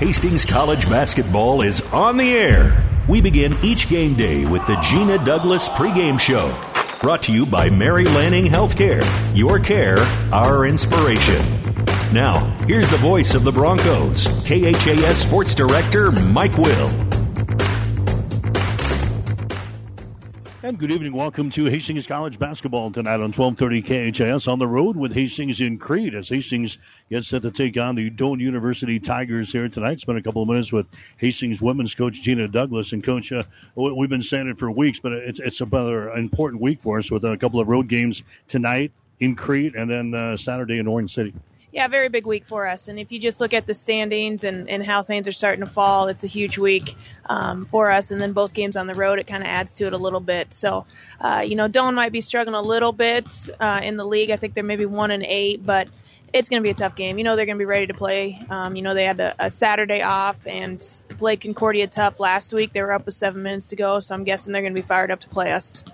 Hastings College basketball is on the air. We begin each game day with the Gina Douglas pregame show. Brought to you by Mary Lanning Healthcare. Your care, our inspiration. Now, here's the voice of the Broncos, KHAS Sports Director Mike Will. And good evening. Welcome to Hastings College basketball tonight on 1230 KHAS on the road with Hastings in Crete as Hastings gets set to take on the Doane University Tigers here tonight. Spent a couple of minutes with Hastings women's coach Gina Douglas and coach. Uh, we've been saying it for weeks, but it's it's another important week for us with a couple of road games tonight in Crete and then uh, Saturday in Orange City. Yeah, very big week for us. And if you just look at the standings and, and how things are starting to fall, it's a huge week um, for us. And then both games on the road, it kind of adds to it a little bit. So, uh, you know, Doane might be struggling a little bit uh, in the league. I think they're maybe one and eight, but it's going to be a tough game. You know, they're going to be ready to play. Um, you know, they had a, a Saturday off and played Concordia tough last week. They were up with seven minutes to go, so I'm guessing they're going to be fired up to play us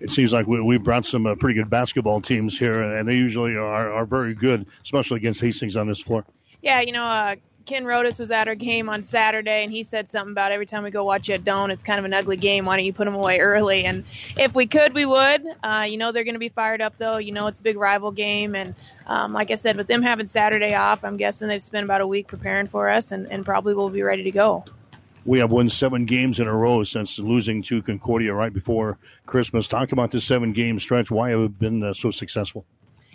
it seems like we, we brought some uh, pretty good basketball teams here, and they usually are, are very good, especially against Hastings on this floor. Yeah, you know, uh, Ken Rodas was at our game on Saturday, and he said something about every time we go watch at Doane, it's kind of an ugly game. Why don't you put them away early? And if we could, we would. Uh, you know, they're going to be fired up, though. You know, it's a big rival game. And um, like I said, with them having Saturday off, I'm guessing they've spent about a week preparing for us and, and probably will be ready to go we have won seven games in a row since losing to Concordia right before Christmas. Talk about this seven game stretch. Why have we been uh, so successful?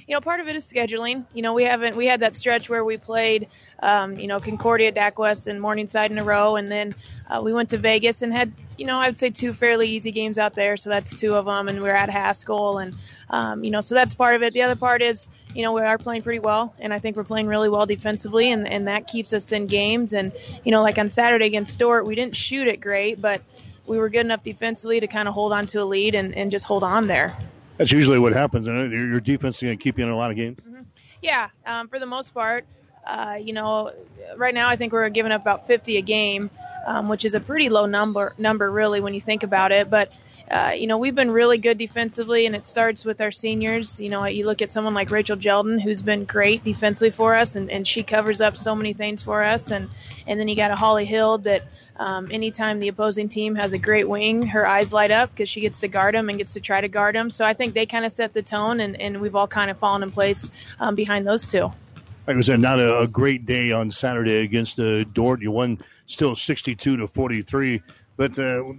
You know, part of it is scheduling. You know, we haven't we had that stretch where we played, um, you know, Concordia, Dak West, and Morningside in a row, and then uh, we went to Vegas and had, you know, I would say two fairly easy games out there. So that's two of them, and we're at Haskell, and um, you know, so that's part of it. The other part is, you know, we are playing pretty well, and I think we're playing really well defensively, and and that keeps us in games. And you know, like on Saturday against Stewart, we didn't shoot it great, but we were good enough defensively to kind of hold on to a lead and, and just hold on there that's usually what happens. And your defense is going to keep you in a lot of games. Mm-hmm. Yeah, um, for the most part. Uh, you know, right now I think we're giving up about 50 a game, um, which is a pretty low number number really when you think about it. But uh, you know, we've been really good defensively, and it starts with our seniors. You know, you look at someone like Rachel Jeldon, who's been great defensively for us, and, and she covers up so many things for us. And and then you got a Holly Hill that um, anytime the opposing team has a great wing, her eyes light up because she gets to guard them and gets to try to guard them. So I think they kind of set the tone, and, and we've all kind of fallen in place um, behind those two. It was not a, a great day on Saturday against uh, Dordt. You won still 62 to 43 but uh,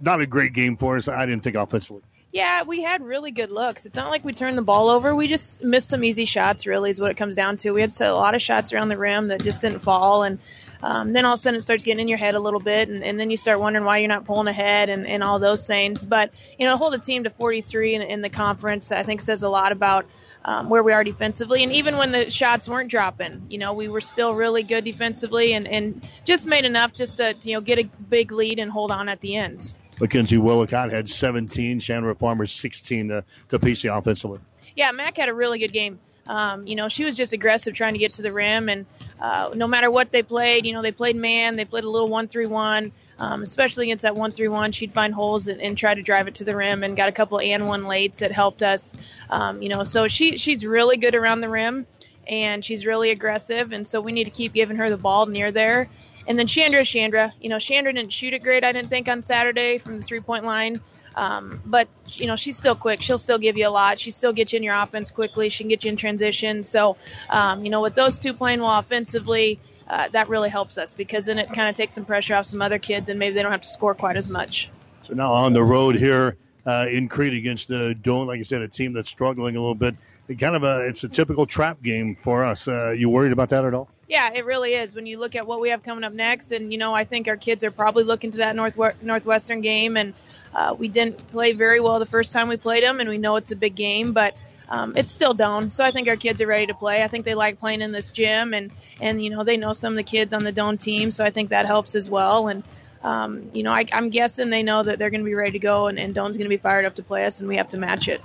not a great game for us. I didn't think offensively. Yeah, we had really good looks. It's not like we turned the ball over. We just missed some easy shots. Really, is what it comes down to. We had a lot of shots around the rim that just didn't fall, and um, then all of a sudden it starts getting in your head a little bit, and, and then you start wondering why you're not pulling ahead and, and all those things. But you know, hold a team to 43 in, in the conference, I think says a lot about um, where we are defensively. And even when the shots weren't dropping, you know, we were still really good defensively and, and just made enough just to, you know, get a big lead and hold on at the end. Mackenzie Willicott had 17, Chandra Farmer 16 to, to PC offensively. Yeah, Mac had a really good game. Um, you know, she was just aggressive trying to get to the rim, and uh, no matter what they played, you know, they played man, they played a little one-three-one um, especially against that one through one. She'd find holes and, and, try to drive it to the rim, and got a couple and one lates that helped us. Um, you know, so she she's really good around the rim, and she's really aggressive, and so we need to keep giving her the ball near there. And then Chandra, Chandra, you know, Chandra didn't shoot it great, I didn't think on Saturday from the three point line. Um, but you know she's still quick. She'll still give you a lot. She still gets you in your offense quickly. She can get you in transition. So, um, you know, with those two playing well offensively, uh, that really helps us because then it kind of takes some pressure off some other kids and maybe they don't have to score quite as much. So now on the road here uh, in Crete against the Doane, like I said, a team that's struggling a little bit. It kind of a it's a typical trap game for us. Uh, you worried about that at all? Yeah, it really is. When you look at what we have coming up next, and you know, I think our kids are probably looking to that North Northwestern game, and uh, we didn't play very well the first time we played them, and we know it's a big game, but um, it's still Doane. So I think our kids are ready to play. I think they like playing in this gym, and and you know they know some of the kids on the Doane team, so I think that helps as well. And um, you know I, I'm guessing they know that they're going to be ready to go, and, and going to be fired up to play us, and we have to match it.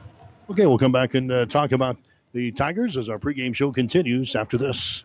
Okay, we'll come back and uh, talk about the Tigers as our pregame show continues after this.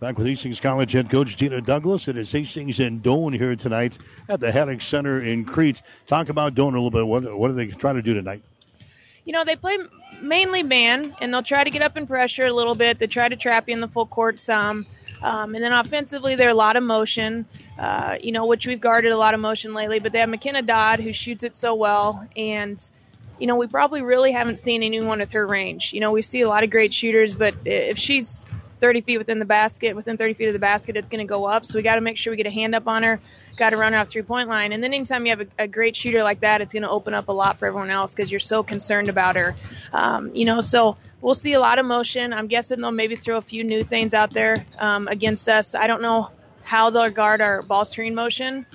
Back with Hastings College head coach Gina Douglas. It is Hastings and Doane here tonight at the Haddock Center in Crete. Talk about Doane a little bit. What, what are they trying to do tonight? You know, they play mainly man, and they'll try to get up in pressure a little bit. They try to trap you in the full court some. Um, and then offensively, they're a lot of motion, uh, you know, which we've guarded a lot of motion lately. But they have McKenna Dodd, who shoots it so well. And, you know, we probably really haven't seen anyone with her range. You know, we see a lot of great shooters, but if she's 30 feet within the basket, within 30 feet of the basket, it's going to go up. So we got to make sure we get a hand up on her, got to run her off three point line. And then anytime you have a, a great shooter like that, it's going to open up a lot for everyone else because you're so concerned about her. Um, you know, so we'll see a lot of motion. I'm guessing they'll maybe throw a few new things out there um, against us. I don't know how they'll guard our ball screen motion.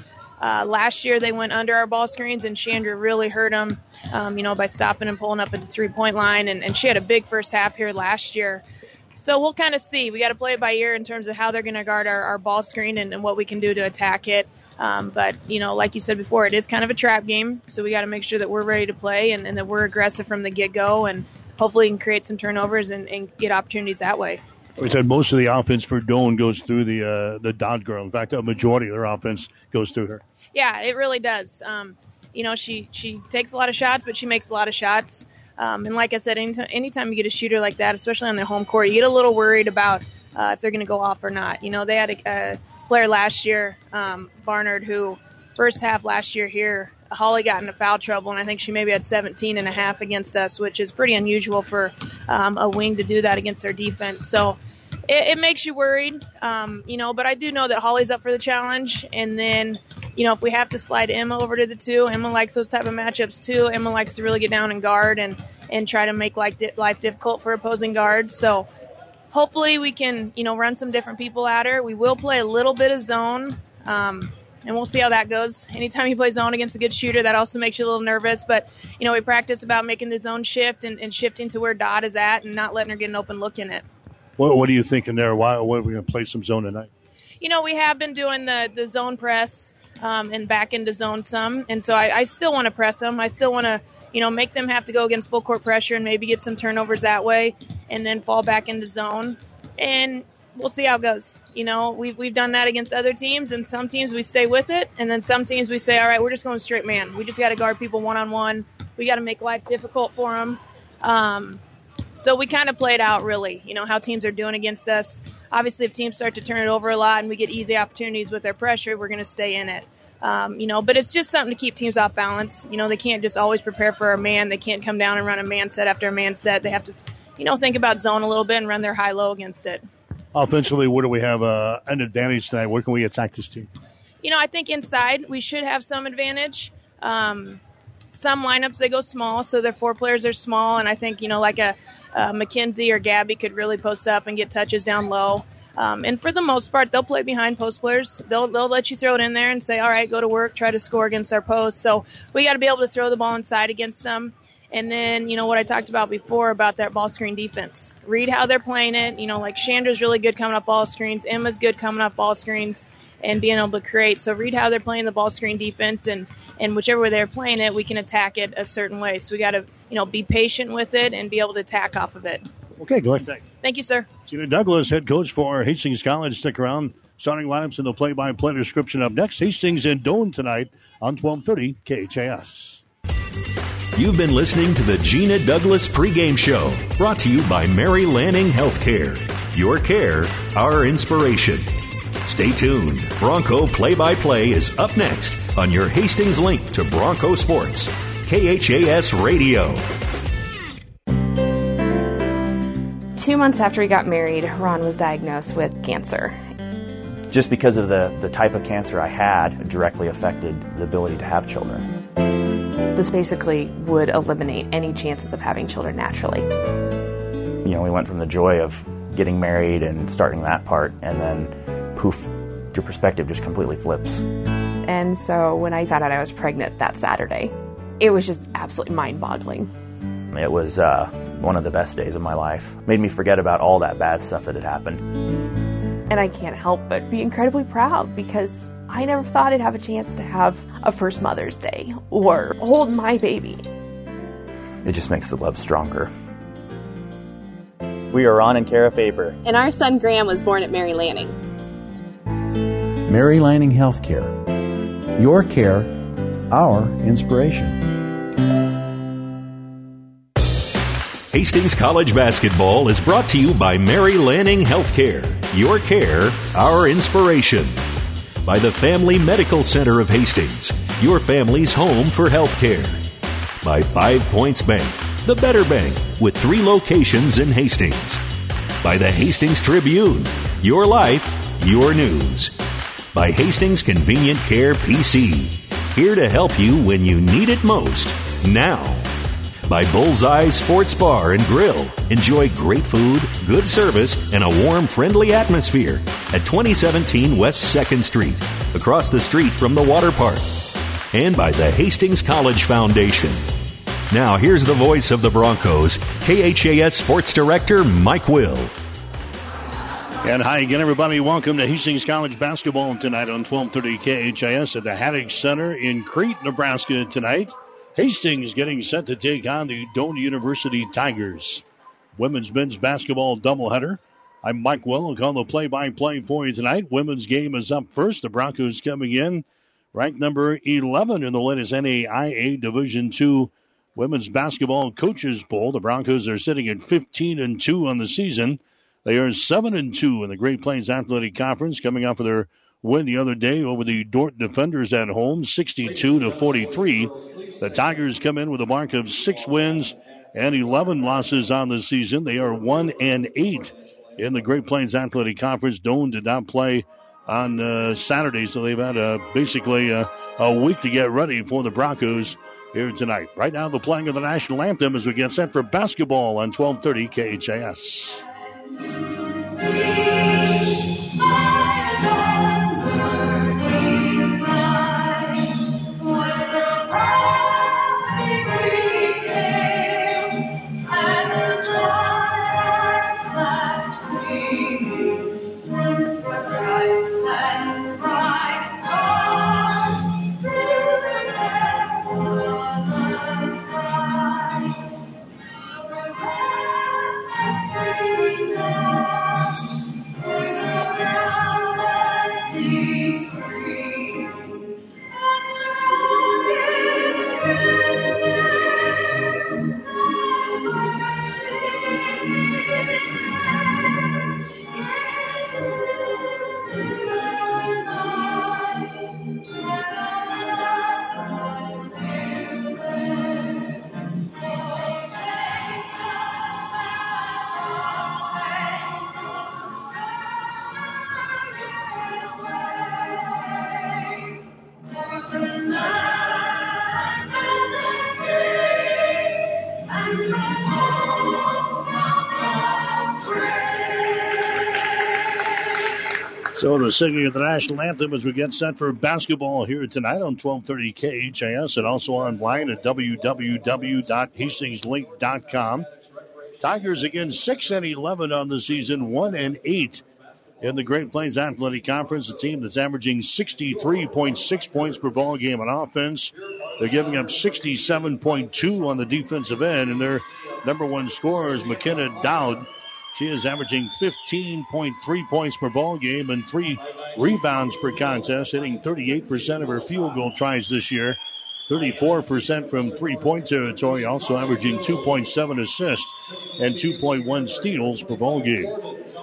Uh, last year they went under our ball screens and Chandra really hurt them, um, you know, by stopping and pulling up at the three point line. And, and she had a big first half here last year. So we'll kind of see. We got to play it by ear in terms of how they're going to guard our, our ball screen and, and, what we can do to attack it. Um, but you know, like you said before, it is kind of a trap game, so we got to make sure that we're ready to play and, and that we're aggressive from the get go, and hopefully can create some turnovers and, and, get opportunities that way. We said most of the offense for Doane goes through the uh, the Dodd girl. In fact, a majority of their offense goes through her. Yeah, it really does. Um, you know, she she takes a lot of shots, but she makes a lot of shots. Um, and like I said, anytime, anytime you get a shooter like that, especially on their home court, you get a little worried about uh, if they're going to go off or not. You know, they had a, a player last year, um, Barnard, who first half last year here, Holly got into foul trouble, and I think she maybe had 17 and a half against us, which is pretty unusual for um, a wing to do that against their defense. So it, it makes you worried, um, you know. But I do know that Holly's up for the challenge, and then you know if we have to slide Emma over to the two, Emma likes those type of matchups too. Emma likes to really get down and guard and and try to make life life difficult for opposing guards. So hopefully we can you know run some different people at her. We will play a little bit of zone. Um, and we'll see how that goes. Anytime you play zone against a good shooter, that also makes you a little nervous. But you know, we practice about making the zone shift and, and shifting to where Dodd is at, and not letting her get an open look in it. What, what are you thinking there? Why, what are we going to play some zone tonight? You know, we have been doing the, the zone press um, and back into zone some. And so I, I still want to press them. I still want to, you know, make them have to go against full court pressure and maybe get some turnovers that way and then fall back into zone. And we'll see how it goes. You know, we've, we've done that against other teams, and some teams we stay with it, and then some teams we say, all right, we're just going straight man. We just got to guard people one on one. We got to make life difficult for them. Um, so we kind of played out really, you know, how teams are doing against us. Obviously, if teams start to turn it over a lot and we get easy opportunities with their pressure, we're going to stay in it. Um, you know, but it's just something to keep teams off balance. You know, they can't just always prepare for a man. They can't come down and run a man set after a man set. They have to, you know, think about zone a little bit and run their high low against it. Offensively, where do we have uh, an advantage tonight? Where can we attack this team? You know, I think inside we should have some advantage. Um, some lineups they go small, so their four players are small, and I think you know like a, a Mackenzie or Gabby could really post up and get touches down low. Um, and for the most part, they'll play behind post players. They'll they'll let you throw it in there and say, all right, go to work, try to score against our post. So we got to be able to throw the ball inside against them. And then, you know, what I talked about before about that ball screen defense. Read how they're playing it. You know, like Shandra's really good coming up ball screens. Emma's good coming up ball screens and being able to create. So read how they're playing the ball screen defense and, and whichever way they're playing it, we can attack it a certain way. So we got to, you know, be patient with it and be able to attack off of it. Okay, go ahead. Thank you, sir. Gina Douglas, head coach for Hastings College. Stick around. Starting lineups in the play-by-play description up next. Hastings and Doane tonight on 1230 KHAS. You've been listening to the Gina Douglas pregame show, brought to you by Mary Lanning Healthcare. Your care, our inspiration. Stay tuned. Bronco play by play is up next on your Hastings link to Bronco Sports, KHAS Radio. Two months after he got married, Ron was diagnosed with cancer. just because of the, the type of cancer I had, directly affected the ability to have children. This basically would eliminate any chances of having children naturally. You know, we went from the joy of getting married and starting that part, and then poof, your perspective just completely flips. And so when I found out I was pregnant that Saturday, it was just absolutely mind boggling. It was uh, one of the best days of my life. Made me forget about all that bad stuff that had happened. And I can't help but be incredibly proud because I never thought I'd have a chance to have a first Mother's Day or hold my baby. It just makes the love stronger. We are Ron and Kara Faber. And our son Graham was born at Mary Lanning. Mary Lanning Healthcare. Your care, our inspiration. Hastings College basketball is brought to you by Mary Lanning Healthcare. Your care, our inspiration. By the Family Medical Center of Hastings, your family's home for healthcare. By Five Points Bank, the better bank with three locations in Hastings. By the Hastings Tribune, your life, your news. By Hastings Convenient Care PC, here to help you when you need it most, now by Bullseye Sports Bar and Grill. Enjoy great food, good service, and a warm, friendly atmosphere at 2017 West 2nd Street, across the street from the water park. And by the Hastings College Foundation. Now, here's the voice of the Broncos, KHAS Sports Director Mike Will. And hi again, everybody. Welcome to Hastings College basketball tonight on 1230 KHAS at the Haddock Center in Crete, Nebraska tonight. Hastings getting set to take on the Doane University Tigers. Women's men's basketball doubleheader. I'm Mike. I'll call the play-by-play for you tonight. Women's game is up first. The Broncos coming in ranked number 11 in the latest NAIA Division II women's basketball coaches poll. The Broncos are sitting at 15 and 2 on the season. They are 7 and 2 in the Great Plains Athletic Conference, coming off of their win the other day over the Dordt Defenders at home, 62 to 43. The Tigers come in with a mark of six wins and 11 losses on the season. They are one and eight in the Great Plains Athletic Conference. Doane did not play on uh, Saturday, so they've had uh, basically uh, a week to get ready for the Broncos here tonight. Right now, the playing of the national anthem as we get set for basketball on 12:30 KHAS. Sing, So the singing of the national anthem as we get set for basketball here tonight on 1230 KHAS and also online at www.hastingslink.com. Tigers again 6 and 11 on the season, 1 and 8 in the Great Plains Athletic Conference, a team that's averaging 63.6 points per ball game on offense. They're giving up 67.2 on the defensive end, and their number one scorer is McKenna Dowd she is averaging 15.3 points per ball game and three rebounds per contest, hitting 38% of her field goal tries this year. 34% from three point territory, also averaging 2.7 assists and 2.1 steals per ball game.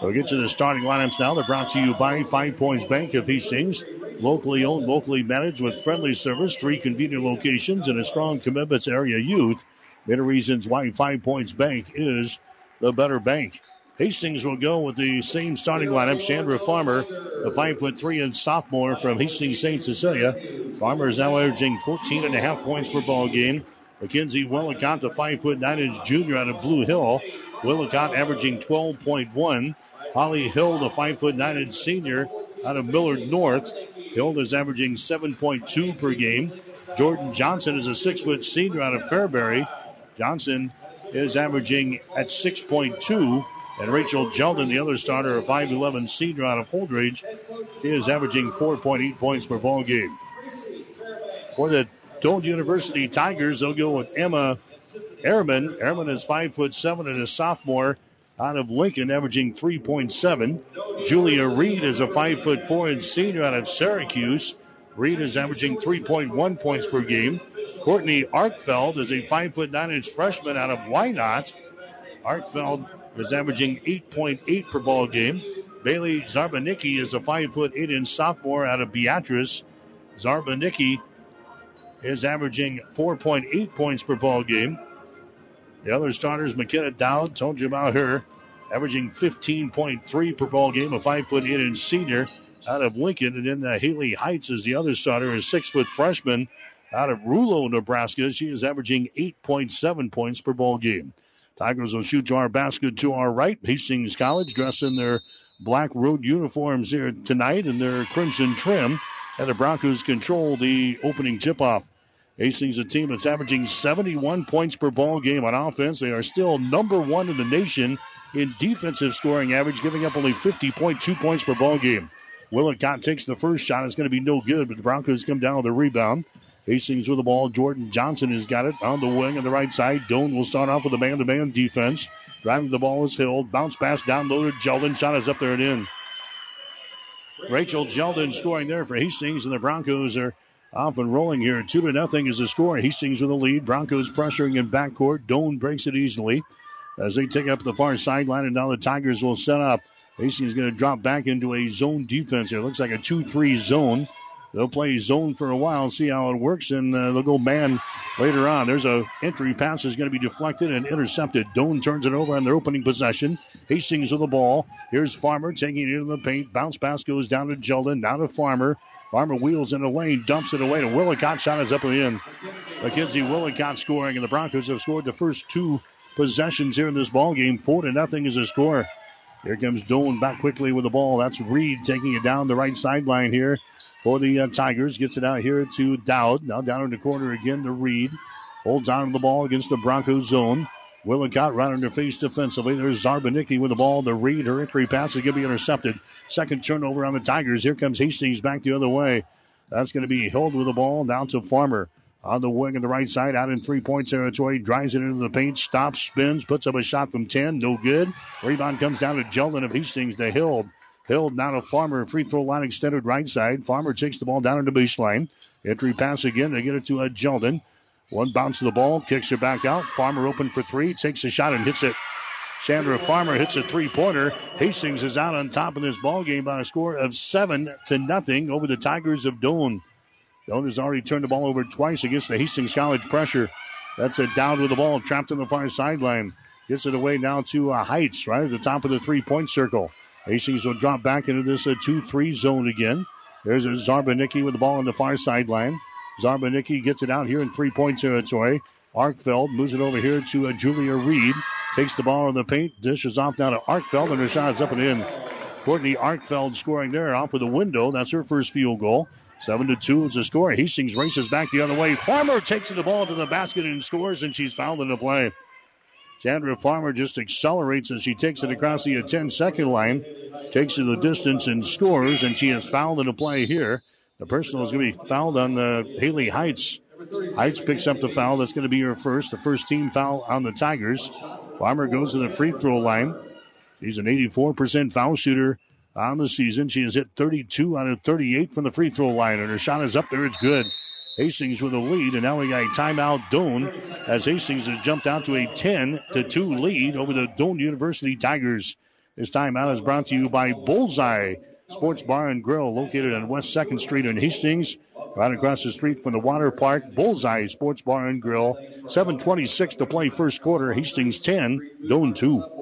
We'll get to the starting lineups now. They're brought to you by Five Points Bank of Hastings. Locally owned, locally managed with friendly service, three convenient locations, and a strong commitment to area youth. Many reasons why Five Points Bank is the better bank. Hastings will go with the same starting lineup. Chandra Farmer, the five foot three and sophomore from Hastings St. Cecilia. Farmer is now averaging 14 and a half points per ball game. Mackenzie Willicott, the five foot nine inch junior out of Blue Hill. Willicott averaging 12.1. Holly Hill, the five foot nine inch senior out of Millard North. Hill is averaging 7.2 per game. Jordan Johnson is a six foot senior out of Fairbury. Johnson is averaging at 6.2. And Rachel Jeldon, the other starter, a 5'11 senior out of Holdrege, is averaging 4.8 points per ball game. For the Doane University Tigers, they'll go with Emma Ehrman. Ehrman is 5'7 and a sophomore out of Lincoln, averaging 3.7. Julia Reed is a 5'4 and senior out of Syracuse. Reed is averaging 3.1 points per game. Courtney Arkfeld is a 5'9 inch freshman out of Wynot. Arkfeld is averaging 8.8 per ball game. Bailey Zarbanicki is a 5'8 inch sophomore out of Beatrice. Zarbanicki is averaging 4.8 points per ball game. The other starters, McKenna Dowd, told you about her, averaging 15.3 per ball game, a 5'8 inch senior out of Lincoln. And then uh, Haley Heights is the other starter, a six foot freshman out of Rulo, Nebraska. She is averaging 8.7 points per ball game. Tigers will shoot to our basket to our right. Hastings College dressed in their black road uniforms here tonight in their crimson trim. And the Broncos control the opening tip off. Hastings, a team that's averaging 71 points per ball game on offense. They are still number one in the nation in defensive scoring average, giving up only 50.2 points per ball game. Willicott takes the first shot. It's going to be no good, but the Broncos come down with a rebound. Hastings with the ball. Jordan Johnson has got it on the wing on the right side. Doane will start off with a man-to-man defense. Driving the ball is Hill. Bounce pass down low to Jeldon. Shot is up there and in. Rachel Jeldon scoring there for Hastings, and the Broncos are off and rolling here. Two to nothing is the score. Hastings with the lead. Broncos pressuring in backcourt. Doane breaks it easily as they take up the far sideline, and now the Tigers will set up. Hastings is going to drop back into a zone defense. It looks like a 2-3 zone. They'll play zone for a while, see how it works, and uh, they'll go man later on. There's a entry pass that's going to be deflected and intercepted. Doane turns it over on their opening possession. Hastings with the ball. Here's Farmer taking it into the paint. Bounce pass goes down to Jeldon, now to Farmer. Farmer wheels in the lane, dumps it away to Willicott. Shot is up and in. Mackenzie Willicott scoring, and the Broncos have scored the first two possessions here in this ball game. Four to nothing is the score. Here comes Doane back quickly with the ball. That's Reed taking it down the right sideline here for the uh, Tigers. Gets it out here to Dowd. Now down in the corner again to Reed. Holds on to the ball against the Broncos zone. Willicott right under face defensively. There's Zarbanicki with the ball to Reed. Her entry pass is going to be intercepted. Second turnover on the Tigers. Here comes Hastings back the other way. That's going to be held with the ball down to Farmer. On the wing on the right side, out in three point territory, drives it into the paint, stops, spins, puts up a shot from 10, no good. Rebound comes down to Jeldon of Hastings to Hill. Hill now to Farmer, free throw line extended right side. Farmer takes the ball down into baseline. Entry pass again, they get it to a uh, Jeldon. One bounce of the ball, kicks it back out. Farmer open for three, takes a shot and hits it. Chandra Farmer hits a three-pointer. Hastings is out on top in this ball game by a score of seven to nothing over the Tigers of Doane. Doane has already turned the ball over twice against the Hastings College pressure. That's a down with the ball, trapped in the far sideline. Gets it away now to uh, Heights, right at the top of the three-point circle. Hastings will drop back into this uh, 2-3 zone again. There's a Zarbanicki with the ball on the far sideline. Zarbanicki gets it out here in three-point territory. Arkfeld moves it over here to uh, Julia Reed. Takes the ball in the paint, dishes off now to Arkfeld, and her shot is up and in. Courtney Arkfeld scoring there off of the window. That's her first field goal. Seven to two is the score. Hastings races back the other way. Farmer takes the ball to the basket and scores, and she's fouled in the play. Chandra Farmer just accelerates as she takes it across the 10 second line, takes it the distance and scores, and she is fouled in a play here. The personal is going to be fouled on the Haley Heights. Heights picks up the foul. That's going to be her first. The first team foul on the Tigers. Farmer goes to the free throw line. She's an 84% foul shooter on the season. She has hit 32 out of 38 from the free throw line, and her shot is up there. It's good. Hastings with a lead, and now we got a timeout Doane as Hastings has jumped out to a 10 to 2 lead over the Doane University Tigers. This timeout is brought to you by Bullseye Sports Bar and Grill, located on West 2nd Street in Hastings, right across the street from the water park. Bullseye Sports Bar and Grill. 7:26 to play first quarter. Hastings 10, Doane 2.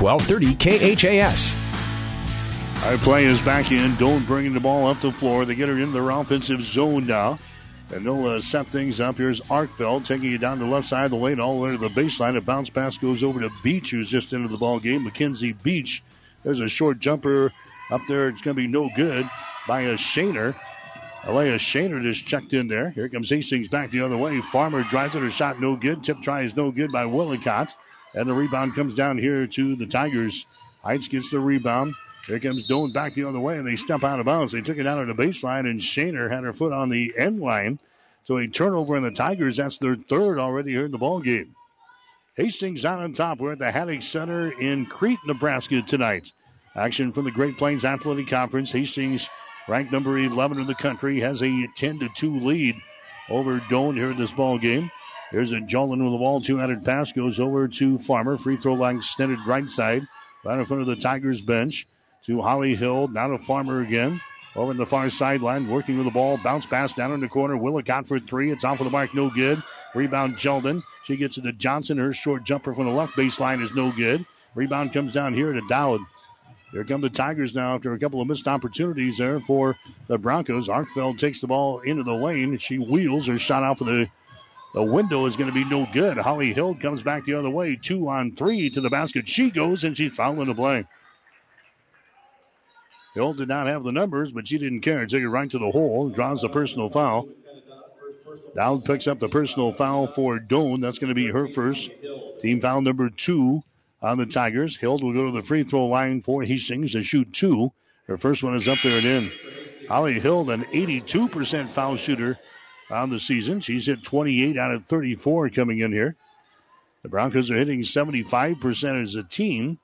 1230 KHAS. Our play is back in. Don't bring the ball up the floor. They get her into their offensive zone now. And they'll uh, set things up. Here's Arkfeld taking it down the left side of the lane all the way to the baseline. A bounce pass goes over to Beach, who's just into the ball game. Mackenzie Beach. There's a short jumper up there. It's going to be no good by a Shaner. Alea Shaner just checked in there. Here comes Hastings back the other way. Farmer drives it. Her shot no good. Tip try is no good by Willicott. And the rebound comes down here to the Tigers. Heights gets the rebound. Here comes Doane back the other way, and they step out of bounds. They took it out of the baseline, and Shaner had her foot on the end line. So a turnover in the Tigers. That's their third already here in the ball game. Hastings out on top. We're at the Haddock Center in Crete, Nebraska tonight. Action from the Great Plains Athletic Conference. Hastings, ranked number 11 in the country, has a 10 to 2 lead over Doane here in this ball game. Here's a Jolin with the ball. Two-handed pass goes over to Farmer. Free throw line extended right side, right in front of the Tigers bench to Holly Hill. Now to Farmer again. Over in the far sideline, working with the ball. Bounce pass down in the corner. Willicott for three. It's off of the mark, no good. Rebound, Jeldon. She gets it to Johnson. Her short jumper from the left baseline is no good. Rebound comes down here to Dowd. Here come the Tigers now after a couple of missed opportunities there for the Broncos. Arkfeld takes the ball into the lane. She wheels. Her shot out for the, the window is going to be no good. Holly Hill comes back the other way. Two on three to the basket. She goes and she's fouling the play. Hill did not have the numbers, but she didn't care. Took it right to the hole. Draws the personal foul. Dowd picks up the personal foul for Doane. That's going to be her first. Team foul number two on the Tigers. Hill will go to the free throw line for Hastings and shoot two. Her first one is up there and in. Holly Hill, an 82% foul shooter on the season. She's hit 28 out of 34 coming in here. The Broncos are hitting 75% as a team.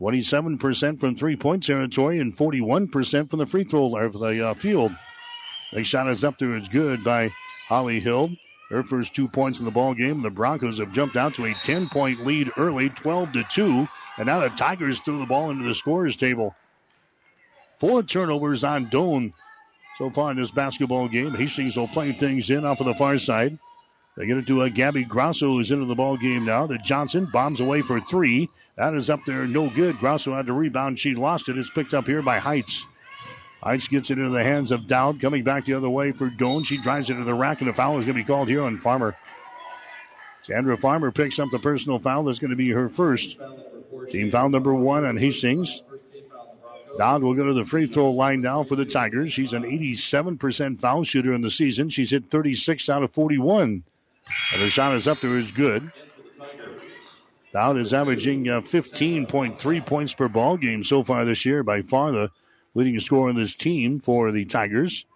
27% from three point territory and 41% from the free throw for the uh, field. They shot is up there. It's good by Holly Hill. Her first two points in the ball game. The Broncos have jumped out to a 10 point lead early, 12 to 2. And now the Tigers threw the ball into the scorers table. Four turnovers on Doane so far in this basketball game. Hastings will play things in off of the far side. They get it to a uh, Gabby Grosso who's into the ball game now. The Johnson bombs away for three. That is up there, no good. Grosso had to rebound. She lost it. It's picked up here by Heights. Heights gets it into the hands of Dowd. Coming back the other way for Doane. She drives it to the rack, and the foul is going to be called here on Farmer. Sandra Farmer picks up the personal foul. That's going to be her first. Team foul number one on Hastings. Dowd will go to the free throw line now for the Tigers. She's an 87% foul shooter in the season. She's hit 36 out of 41. And her shot is up there is good. Dowd is averaging uh, 15.3 points per ball game so far this year, by far the leading scorer in this team for the Tigers.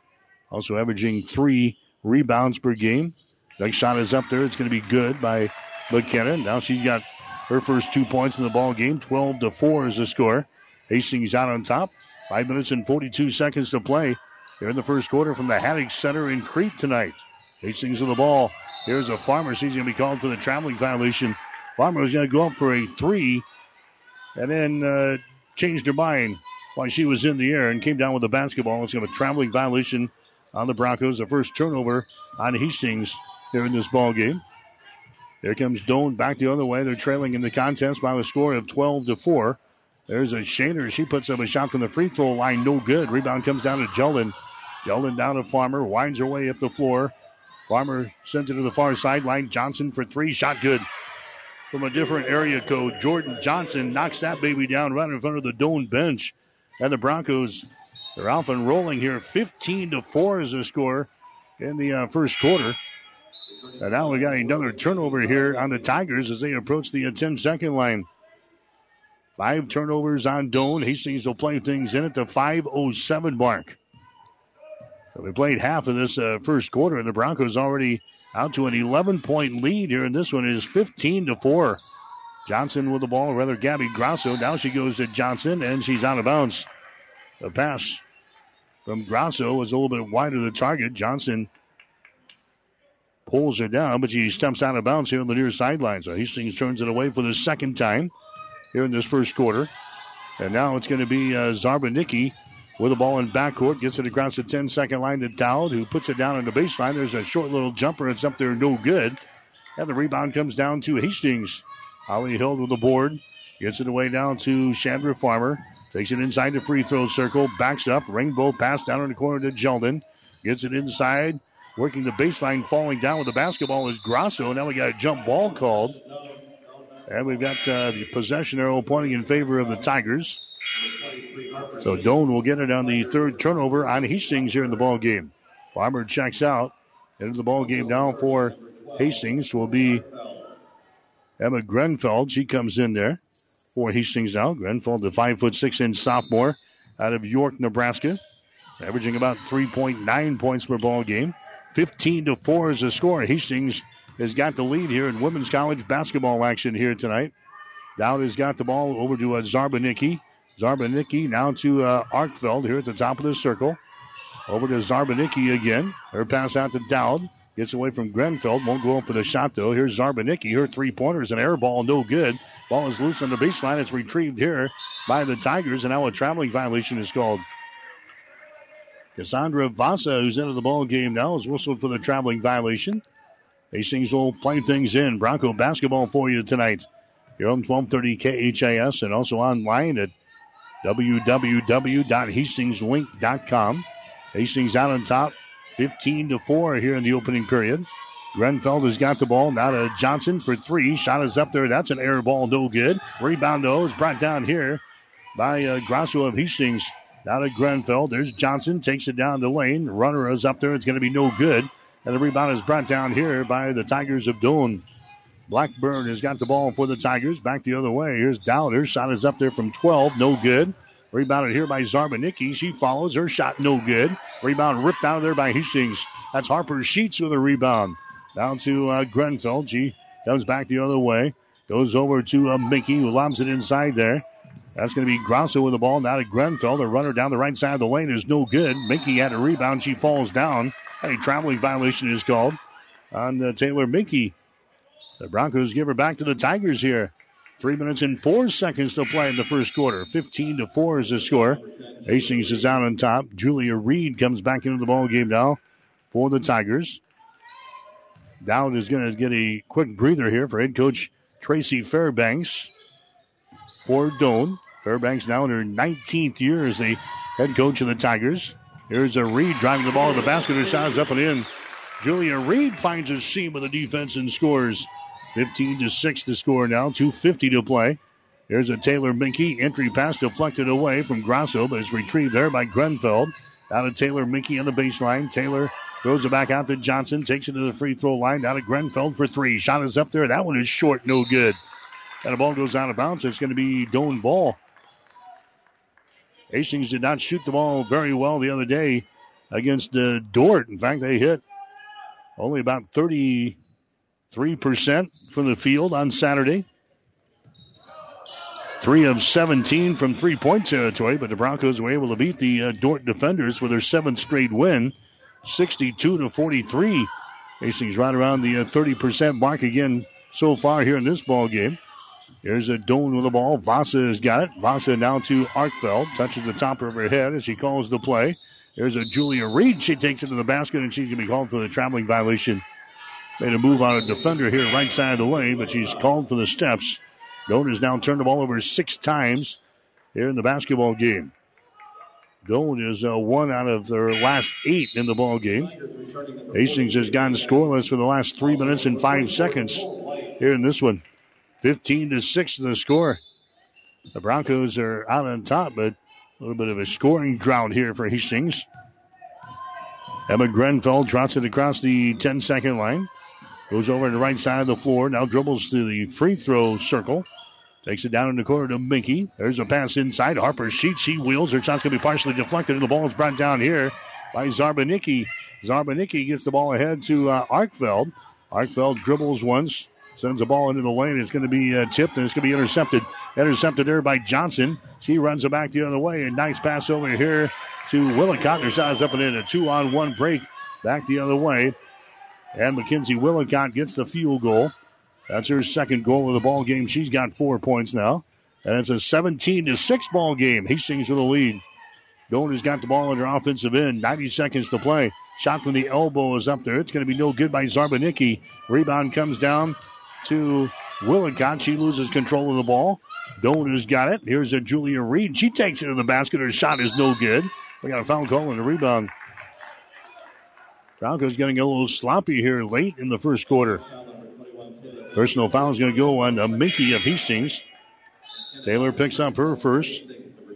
Also averaging three rebounds per game. Next shot is up there. It's going to be good by McKenna. Now she's got her first two points in the ball game. 12 to 4 is the score. Hastings out on top. Five minutes and 42 seconds to play here in the first quarter from the Haddock Center in Crete tonight. Hastings with the ball. Here's a farmer. She's going to be called for the traveling violation Farmer was going to go up for a three and then uh, changed her mind while she was in the air and came down with the basketball. It's going to be a traveling violation on the Broncos. The first turnover on Hastings here in this ball game. Here comes Doane back the other way. They're trailing in the contest by the score of 12 to 4. There's a Shaner. She puts up a shot from the free throw line. No good. Rebound comes down to Jeldon. Jeldon down to Farmer. Winds her way up the floor. Farmer sends it to the far sideline. Johnson for three. Shot good from a different area code. Jordan Johnson knocks that baby down right in front of the Doane bench. And the Broncos are off and rolling here. 15 to 4 is the score in the uh, first quarter. And now we got another turnover here on the Tigers as they approach the 10 second line. Five turnovers on Doane. Hastings will play things in at the 5.07 mark. So we played half of this uh, first quarter, and the Broncos already out to an 11 point lead here, and this one is 15 to 4. Johnson with the ball, rather Gabby Grosso. Now she goes to Johnson, and she's out of bounds. The pass from Grosso was a little bit wide of the target. Johnson pulls her down, but she steps out of bounds here on the near sideline. So Hastings turns it away for the second time here in this first quarter. And now it's going to be uh, Zarbanicki with the ball in backcourt. Gets it across the 10 second line to Dowd, who puts it down on the baseline. There's a short little jumper. It's up there, no good. And the rebound comes down to Hastings. Holly Hill with the board. Gets it away down to Chandra Farmer. Takes it inside the free throw circle. Backs up. Rainbow pass down in the corner to Jeldon. Gets it inside. Working the baseline, falling down with the basketball is Grosso. Now we got a jump ball called. And we've got uh, the possession arrow pointing in favor of the Tigers. So Doane will get it on the third turnover on Hastings here in the ball game. Farmer checks out. Into the ball game now for Hastings will be Emma Grenfeld. She comes in there for Hastings now. Grenfeld, the five foot six inch sophomore out of York, Nebraska, averaging about 3.9 points per ball game. 15 to 4 is the score. Hastings has got the lead here in women's college basketball action here tonight. Dowd has got the ball over to uh, Zarbanicki. Zarbanicki now to uh, Arkfeld here at the top of the circle. Over to Zarbanicki again. Her pass out to Dowd. Gets away from Grenfeld. Won't go up for the shot though. Here's Zarbanicki. Her three pointers. An air ball, no good. Ball is loose on the baseline. It's retrieved here by the Tigers, and now a traveling violation is called. Cassandra Vasa, who's into the ball game now, is whistled for the traveling violation. Hastings will play things in. Bronco basketball for you tonight. Here on 1230 KHAS and also online at www.hastingslink.com. Hastings out on top, 15 to 4 here in the opening period. Grenfeld has got the ball. Now to Johnson for three. Shot is up there. That's an air ball. No good. Rebound, though, is brought down here by uh, Grosso of Hastings. Now to Grenfeld. There's Johnson. Takes it down the lane. Runner is up there. It's going to be no good. And the rebound is brought down here by the Tigers of Doane. Blackburn has got the ball for the Tigers. Back the other way. Here's Dowder. Shot is up there from 12. No good. Rebounded here by Zarbanicki. She follows. Her shot no good. Rebound ripped out of there by Hastings. That's Harper Sheets with a rebound. Down to uh, Grenfeld. She comes back the other way. Goes over to uh, Mickey, who lobs it inside there. That's going to be Grosso with the ball. Now to Grenfeld. A runner down the right side of the lane is no good. Mickey had a rebound. She falls down. A traveling violation is called on Taylor Mickey. The Broncos give her back to the Tigers here. Three minutes and four seconds to play in the first quarter. 15 to 4 is the score. Hastings is out on top. Julia Reed comes back into the ball game now for the Tigers. Dowd is going to get a quick breather here for head coach Tracy Fairbanks for Doane. Fairbanks now in her 19th year as the head coach of the Tigers. Here's a Reed driving the ball to the basket. Her shot is up and in. Julia Reed finds a seam of the defense and scores. 15 to 6 to score now. 2.50 to play. Here's a Taylor Minky. Entry pass deflected away from Grosso, but it's retrieved there by Grenfeld. Out of Taylor Minky on the baseline. Taylor throws it back out to Johnson. Takes it to the free throw line. Out of Grenfeld for three. Shot is up there. That one is short. No good. And the ball goes out of bounds. It's going to be Doane ball. Hastings did not shoot the ball very well the other day against uh, Dordt. In fact, they hit only about 33% from the field on Saturday. Three of 17 from three point territory, but the Broncos were able to beat the uh, Dordt defenders for their seventh straight win, 62 to 43. Hastings right around the uh, 30% mark again so far here in this ball game. Here's a Doane with the ball. Vasa has got it. Vasa now to Arkfeld. Touches the top of her head as she calls the play. There's a Julia Reed. She takes it to the basket and she's going to be called for the traveling violation. Made a move on a defender here, right side of the lane, but she's called for the steps. Doane has now turned the ball over six times here in the basketball game. Doane is uh, one out of their last eight in the ball game. Hastings has gone scoreless for the last three minutes and five seconds here in this one. 15 to 6 in the score. The Broncos are out on top, but a little bit of a scoring drought here for Hastings. Emma Grenfell trots it across the 10 second line. Goes over to the right side of the floor. Now dribbles to the free throw circle. Takes it down in the corner to Minky. There's a pass inside. Harper Sheet. She wheels. Her shot's going to be partially deflected, and the ball is brought down here by Zarbanicki. Zarbanicki gets the ball ahead to uh, Arkfeld. Arkfeld dribbles once, Sends the ball into the lane. It's going to be uh, tipped and it's going to be intercepted. Intercepted there by Johnson. She runs it back the other way. A nice pass over here to Willicott. Shot is up and in. A two on one break back the other way. And Mackenzie Willicott gets the field goal. That's her second goal of the ball game. She's got four points now. And it's a 17 to 6 ball game. Hastings with a lead. Doane has got the ball in her offensive end. 90 seconds to play. Shot from the elbow is up there. It's going to be no good by Zarbanicki. Rebound comes down to Willicott. She loses control of the ball. Doane has got it. Here's a Julia Reed. She takes it to the basket. Her shot is no good. We got a foul call and a rebound. Broncos getting a little sloppy here late in the first quarter. Personal foul is going to go on uh, Mickey of Hastings. Taylor picks up her first.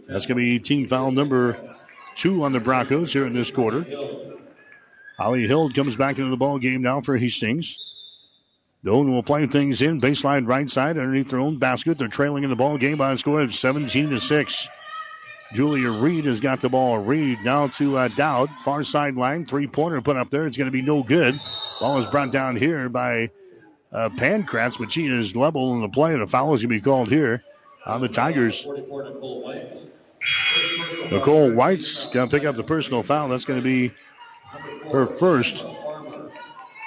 That's going to be team foul number two on the Broncos here in this quarter. Holly Hill comes back into the ball game now for Hastings. Doane will play things in baseline right side underneath their own basket. They're trailing in the ball game by a score of 17 to 6. Julia Reed has got the ball. Reed now to uh, Dowd. Far sideline. Three pointer put up there. It's going to be no good. Ball is brought down here by uh, Pankratz, but she is level in the play, and a foul is going to be called here on the Tigers. Nicole White's going to pick up the personal foul. That's going to be her first.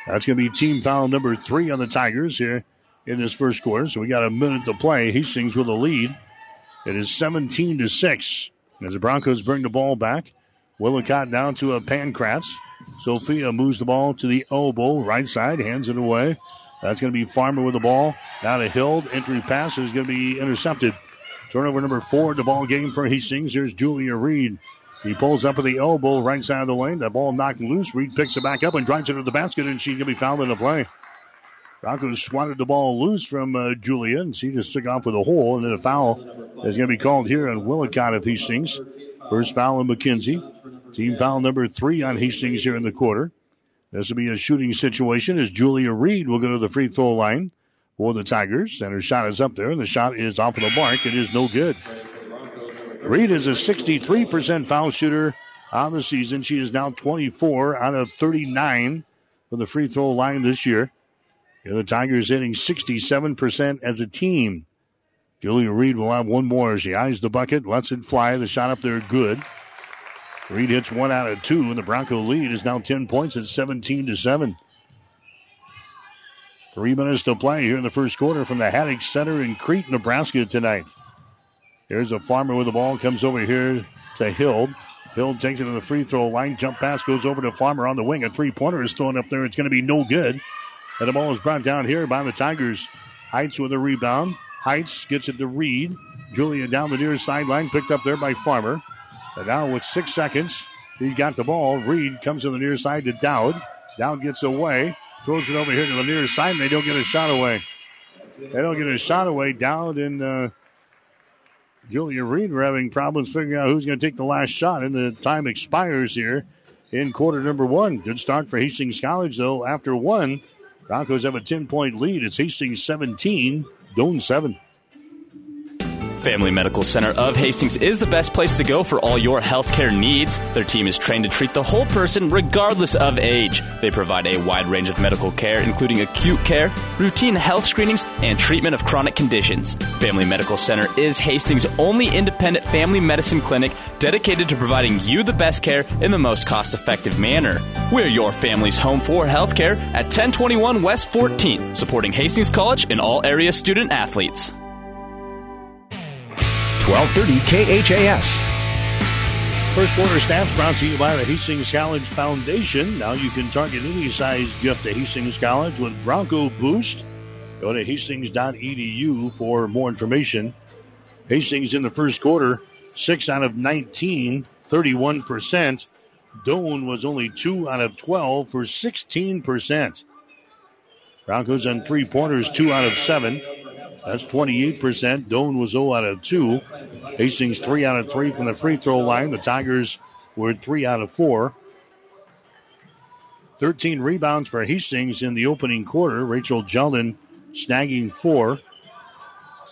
That's going to be team foul number three on the Tigers here in this first quarter. So we got a minute to play. Hastings with a lead. It is 17 to 6 as the Broncos bring the ball back. Willicott down to a Pankratz. Sophia moves the ball to the elbow, right side, hands it away. That's going to be Farmer with the ball. Now to Hill. Entry pass is going to be intercepted. Turnover number four, the ball game for Hastings. Here's Julia Reed. He pulls up at the elbow, right side of the lane. The ball knocked loose. Reed picks it back up and drives it to the basket, and she's going to be fouled in the play. Broncos swatted the ball loose from uh, Julia, and she just took off with a hole, and then a foul is going to be called here on Willicott of Hastings. First foul on McKenzie. Team foul number three on Hastings here in the quarter. This will be a shooting situation as Julia Reed will go to the free throw line for the Tigers, and her shot is up there, and the shot is off of the mark. It is no good. Reed is a 63% foul shooter on the season. She is now 24 out of 39 from the free throw line this year. The Tigers hitting 67% as a team. Julia Reed will have one more. She eyes the bucket, lets it fly. The shot up there, good. Reed hits one out of two, and the Bronco lead is now 10 points at 17 to 7. Three minutes to play here in the first quarter from the Haddock Center in Crete, Nebraska tonight. Here's a farmer with the ball, comes over here to Hill. Hill takes it to the free throw line. Jump pass goes over to Farmer on the wing. A three pointer is thrown up there. It's going to be no good. And the ball is brought down here by the Tigers. Heights with a rebound. Heights gets it to Reed. Julia down the near sideline, picked up there by Farmer. And now with six seconds, he's got the ball. Reed comes to the near side to Dowd. Dowd gets away, throws it over here to the near side, and they don't get a shot away. They don't get a shot away. Dowd and uh, Julia Reed were having problems figuring out who's going to take the last shot, and the time expires here in quarter number one. Good start for Hastings College, though. After one, Broncos have a 10 point lead. It's Hastings 17, Doane 7. Family Medical Center of Hastings is the best place to go for all your healthcare needs. Their team is trained to treat the whole person regardless of age. They provide a wide range of medical care, including acute care, routine health screenings, and treatment of chronic conditions. Family Medical Center is Hastings' only independent family medicine clinic dedicated to providing you the best care in the most cost effective manner. We're your family's home for healthcare at 1021 West 14th, supporting Hastings College and all area student athletes. 1230 KHAS. First quarter stats brought to you by the Hastings College Foundation. Now you can target any size gift to Hastings College with Bronco Boost. Go to hastings.edu for more information. Hastings in the first quarter, 6 out of 19, 31%. Doane was only 2 out of 12 for 16%. Broncos on three pointers, 2 out of 7. That's 28%. Doane was 0 out of 2. Hastings 3 out of 3 from the free throw line. The Tigers were 3 out of 4. 13 rebounds for Hastings in the opening quarter. Rachel Jeldon snagging 4.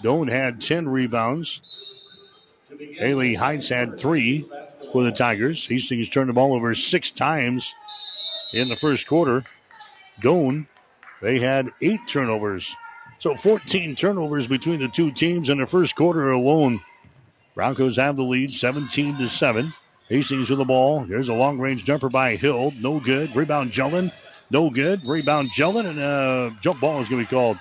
Doane had 10 rebounds. Haley Heights had 3 for the Tigers. Hastings turned the ball over six times in the first quarter. Doane, they had eight turnovers So 14 turnovers between the two teams in the first quarter alone. Broncos have the lead 17 to 7. Hastings with the ball. Here's a long range jumper by Hill. No good. Rebound Jeldon. No good. Rebound Jeldon and a jump ball is going to be called.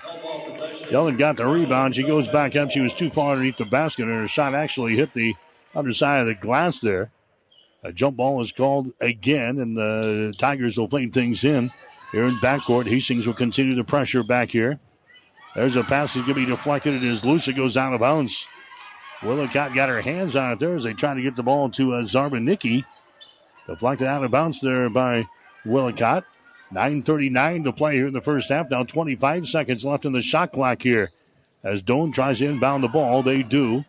Jeldon got the rebound. She goes back up. She was too far underneath the basket and her shot actually hit the underside of the glass there. A jump ball is called again and the Tigers will play things in here in backcourt. Hastings will continue the pressure back here. There's a pass that's going to be deflected. It is loose. It goes out of bounds. Willicott got her hands on it there as they try to get the ball to uh, Zarbanicki. Deflected out of bounds there by Willicott. 9.39 to play here in the first half. Now 25 seconds left in the shot clock here. As Doane tries to inbound the ball, they do.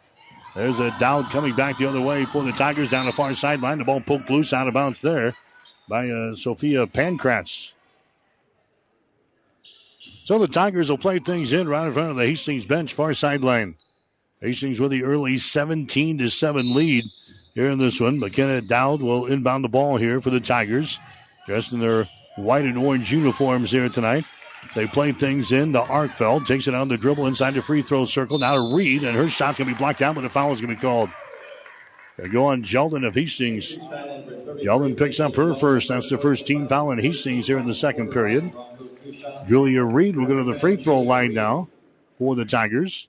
There's a Dowd coming back the other way for the Tigers down the far sideline. The ball poked loose out of bounds there by uh, Sophia Pankratz. So the Tigers will play things in right in front of the Hastings bench, far sideline. Hastings with the early 17 to 7 lead here in this one. McKenna Dowd will inbound the ball here for the Tigers, dressed in their white and orange uniforms here tonight. They play things in. The Arkfeld takes it on the dribble inside the free throw circle. Now to Reed, and her shot's going to be blocked out, but the foul is going to be called. They go on Jeldon of Hastings. Jeldon picks up her first. That's the first team foul in Hastings here in the second period. Julia Reed will go to the free throw line now for the Tigers.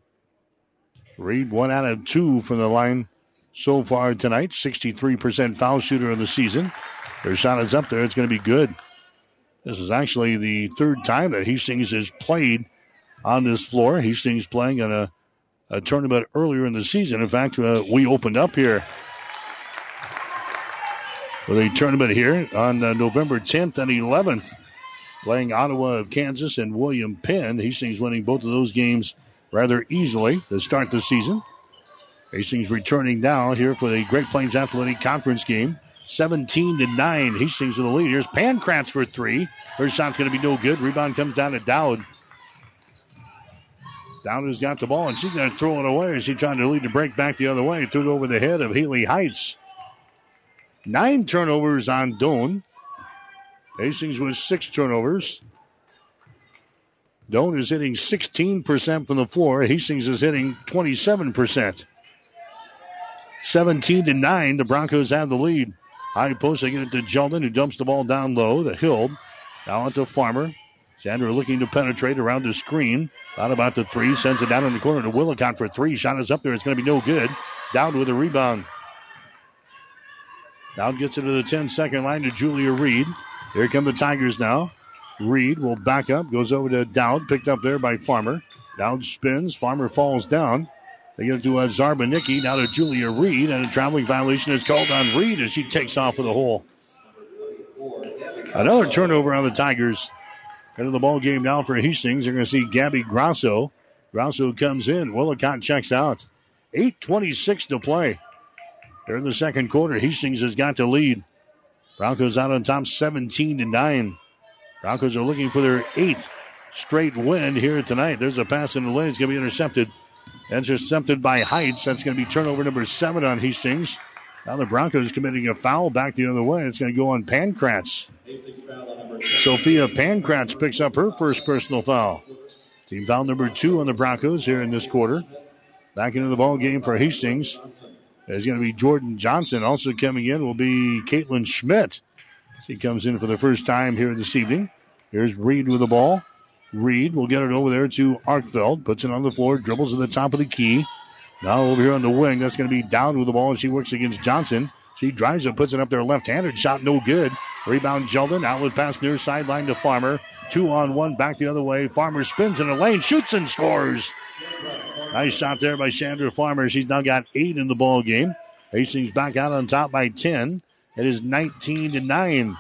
Reed one out of two from the line so far tonight. 63% foul shooter of the season. Their shot is up there. It's going to be good. This is actually the third time that Hastings has played on this floor. Hastings playing in a, a tournament earlier in the season. In fact, uh, we opened up here with a tournament here on uh, November 10th and 11th, playing Ottawa of Kansas and William Penn. Hastings winning both of those games rather easily to start the season. Hastings returning now here for the Great Plains Athletic Conference game. 17 to 9. Hastings with the lead. Here's Pankratz for three. Her shot's going to be no good. Rebound comes down to Dowd. Dowd has got the ball, and she's going to throw it away. She's trying to lead the break back the other way. Threw it over the head of Haley Heights. Nine turnovers on Doane. Hastings with six turnovers. Doane is hitting 16% from the floor. Hastings is hitting 27%. 17 to 9. The Broncos have the lead. High post, they get it to Jeldon, who dumps the ball down low to Hill. Now onto Farmer. Chandler looking to penetrate around the screen. Thought about the three. Sends it down in the corner to Willicott for three. Shot is up there. It's going to be no good. Dowd with a rebound. Dowd gets it to the 10 second line to Julia Reed. Here come the Tigers now. Reed will back up, goes over to Dowd, picked up there by Farmer. Dowd spins, Farmer falls down. They get it to uh, Zarbanicki, now to Julia Reed, and a traveling violation is called on Reed as she takes off for the hole. Another turnover on the Tigers. Into the ball game now for Hastings. They're going to see Gabby Grosso. Grosso comes in. Willicott checks out. 8.26 to play. They're in the second quarter. Hastings has got to lead. Broncos out on top 17 to 9. Broncos are looking for their eighth straight win here tonight. There's a pass in the lane. It's going to be intercepted. Intercepted by Heights. That's going to be turnover number seven on Hastings. Now the Broncos committing a foul back the other way. It's going to go on Pankratz. Sophia Pankratz picks up her first personal foul. Team foul number two on the Broncos here in this quarter. Back into the ball game for Hastings. There's going to be Jordan Johnson. Also coming in will be Caitlin Schmidt. She comes in for the first time here this evening. Here's Reed with the ball. Reed will get it over there to Arkfeld. Puts it on the floor. Dribbles to the top of the key. Now over here on the wing, that's going to be Dowd with the ball, and she works against Johnson. She drives it, puts it up there left-handed. Shot no good. Rebound Jeldon. Outlet pass near sideline to Farmer. Two on one, back the other way. Farmer spins in the lane, shoots and scores. Nice shot there by Sandra Farmer. She's now got eight in the ball game. Hastings back out on top by 10. It is 19 to 9.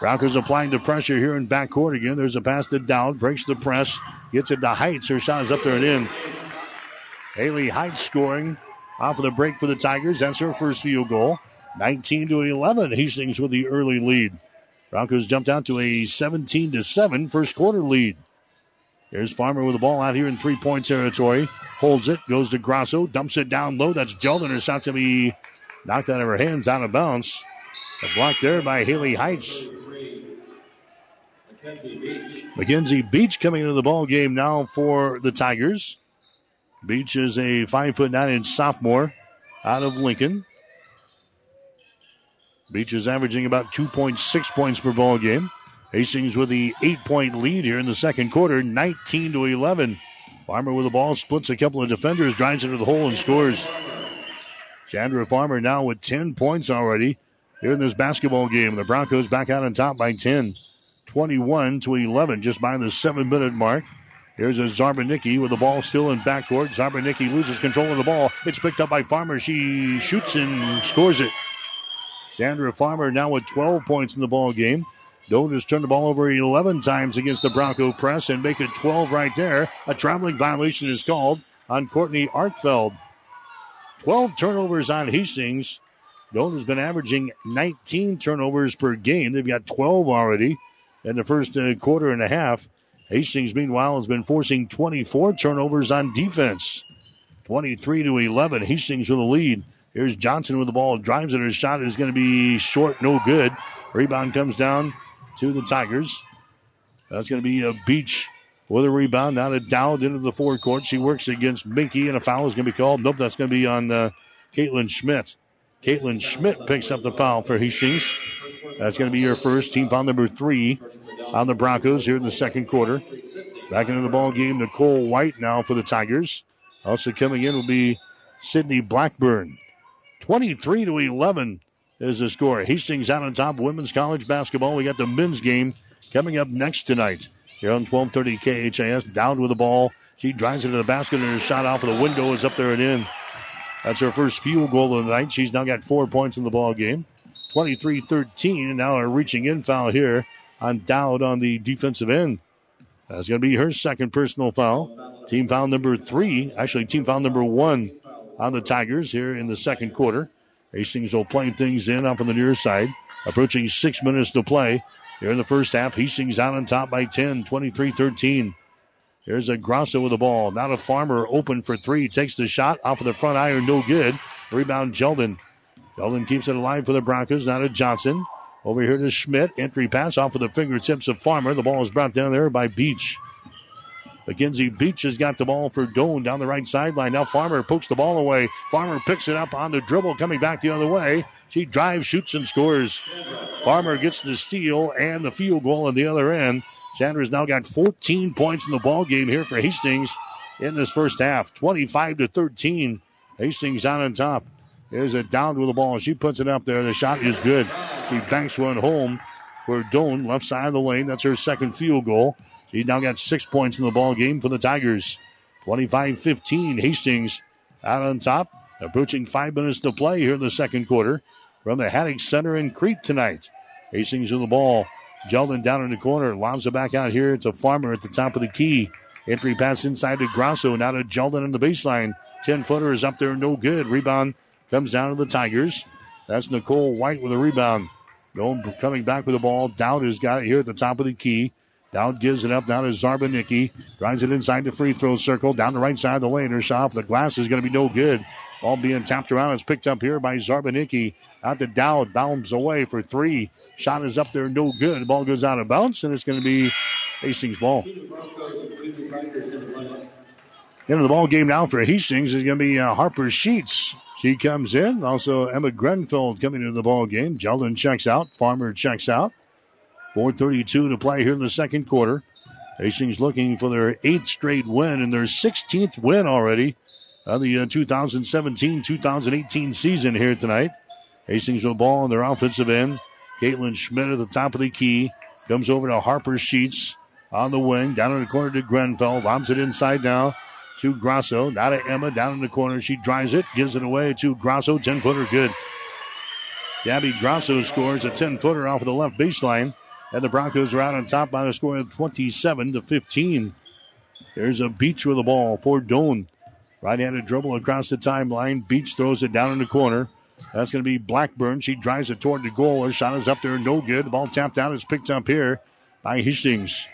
Broncos applying the pressure here in backcourt again. There's a pass to Dowd, breaks the press, gets it to Heights. Her shot is up there and in. Haley Heights scoring off of the break for the Tigers. That's her first field goal. 19 to 11. Hastings with the early lead. Broncos jumped out to a 17 to 7 first quarter lead. There's Farmer with the ball out here in three point territory. Holds it, goes to Grosso, dumps it down low. That's Jeldon. Her shot's going to be knocked out of her hands, out of bounds. A block there by Haley Heights. Mackenzie Beach coming into the ball game now for the Tigers. Beach is a five foot nine inch sophomore out of Lincoln. Beach is averaging about 2.6 points per ball game. Hastings with the eight point lead here in the second quarter, 19 to 11. Farmer with the ball splits a couple of defenders, drives into the hole and scores. Chandra Farmer now with 10 points already here in this basketball game. The Broncos back out on top by 10, 21 to 11, just by the seven minute mark. Here's a Zarbanicki with the ball still in backcourt. Zarbanicki loses control of the ball. It's picked up by Farmer. She shoots and scores it. Sandra Farmer now with 12 points in the ball game. Doane has turned the ball over 11 times against the Bronco press and make it 12 right there. A traveling violation is called on Courtney Arkfeld. 12 turnovers on Hastings. Doane has been averaging 19 turnovers per game. They've got 12 already in the first uh, quarter and a half. Hastings, meanwhile, has been forcing 24 turnovers on defense. 23 to 11. Hastings with the lead. Here's Johnson with the ball. Drives it. Her shot is going to be short, no good. Rebound comes down to the Tigers. That's going to be a Beach with a rebound. Now to Dowd into the forecourt. She works against Minky, and a foul is going to be called. Nope, that's going to be on uh, Caitlin Schmidt. Caitlin Schmidt picks up the foul for Hastings. That's going to be your first team foul number three on the Broncos here in the second quarter. Back into the ball game, Nicole White now for the Tigers. Also coming in will be Sydney Blackburn. 23 to 11 is the score. Hastings out on top. Women's college basketball. We got the men's game coming up next tonight. Here on 1230 KHAS. Dowd with the ball. She drives it the basket and her shot off of the window is up there and in. That's her first field goal of the night. She's now got four points in the ball game. 23-13. And now a reaching in foul here on Dowd on the defensive end. That's going to be her second personal foul. Team foul number three, actually team foul number one on the Tigers here in the second quarter. Hastings will play things in off on the near side. Approaching six minutes to play here in the first half. Hastings out on top by 10, 23-13. Here's a Grosso with the ball. Now to Farmer open for three. Takes the shot off of the front iron. No good. Rebound Jeldon. Jeldon keeps it alive for the Broncos. Now to Johnson. Over here to Schmidt. Entry pass off of the fingertips of Farmer. The ball is brought down there by Beach. Mackenzie Beach has got the ball for Doane down the right sideline. Now Farmer pokes the ball away. Farmer picks it up on the dribble, coming back the other way. She drives, shoots, and scores. Farmer gets the steal and the field goal on the other end. Sanders now got 14 points in the ball game here for Hastings in this first half. 25 to 13. Hastings out on top. There's a Dowd with the ball. She puts it up there. The shot is good. She banks one home for Doane, left side of the lane. That's her second field goal. She's now got six points in the ball game for the Tigers. 25-15. Hastings out on top. Approaching five minutes to play here in the second quarter from the Haddock Center in Crete tonight. Hastings with the ball. Jeldon down in the corner. Lobs it back out here. It's a Farmer at the top of the key. Entry pass inside to Grosso. Now to Jeldon in the baseline. 10 footer is up there. No good. Rebound comes down to the Tigers. That's Nicole White with a rebound. Going coming back with the ball. Dowd has got it here at the top of the key. Dowd gives it up down to Zarbanicki. Drives it inside the free throw circle. Down the right side of the lane. Her shot off the glass is going to be no good. Ball being tapped around. It's picked up here by Zarbanicki. Out to Dowd. Bounds away for three. Shot is up there. No good. Ball goes out of bounds, and it's going to be Hastings ball. Into the ball game now for Hastings is going to be uh, Harper Sheets. She comes in. Also, Emma Grenfeld coming into the ball game. Jeldon checks out. Farmer checks out. 4.32 to play here in the second quarter. Hastings looking for their eighth straight win and their 16th win already of the uh, 2017-2018 season here tonight. Hastings with the ball on their offensive end. Caitlin Schmidt at the top of the key. Comes over to Harper Sheets on the wing. Down in the corner to Grenfell. Bombs it inside now to Grosso. Now to Emma down in the corner. She drives it, gives it away to Grosso. 10 footer good. Gabby Grosso scores a 10 footer off of the left baseline. And the Broncos are out on top by the score of 27 to 15. There's a Beach with the ball for Doane. Right handed dribble across the timeline. Beach throws it down in the corner. That's going to be Blackburn. She drives it toward the goal. Her shot is up there, no good. The ball tapped out. It's picked up here by Hastings.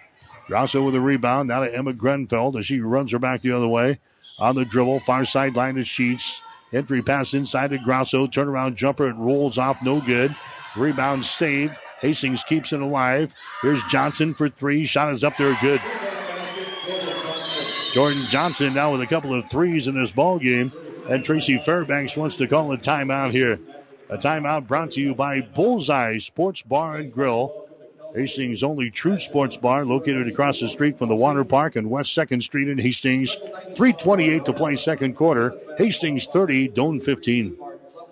Grosso with a rebound. Now to Emma Grenfeld as she runs her back the other way. On the dribble, far sideline to Sheets. Entry pass inside to Grosso. Turnaround jumper. It rolls off, no good. Rebound saved Hastings keeps it alive. Here's Johnson for three. Shot is up there, good. Jordan Johnson now with a couple of threes in this ball game. And Tracy Fairbanks wants to call a timeout here. A timeout brought to you by Bullseye Sports Bar and Grill. Hastings' only true sports bar located across the street from the water park on West 2nd Street in Hastings. 328 to play second quarter. Hastings 30, Doane 15.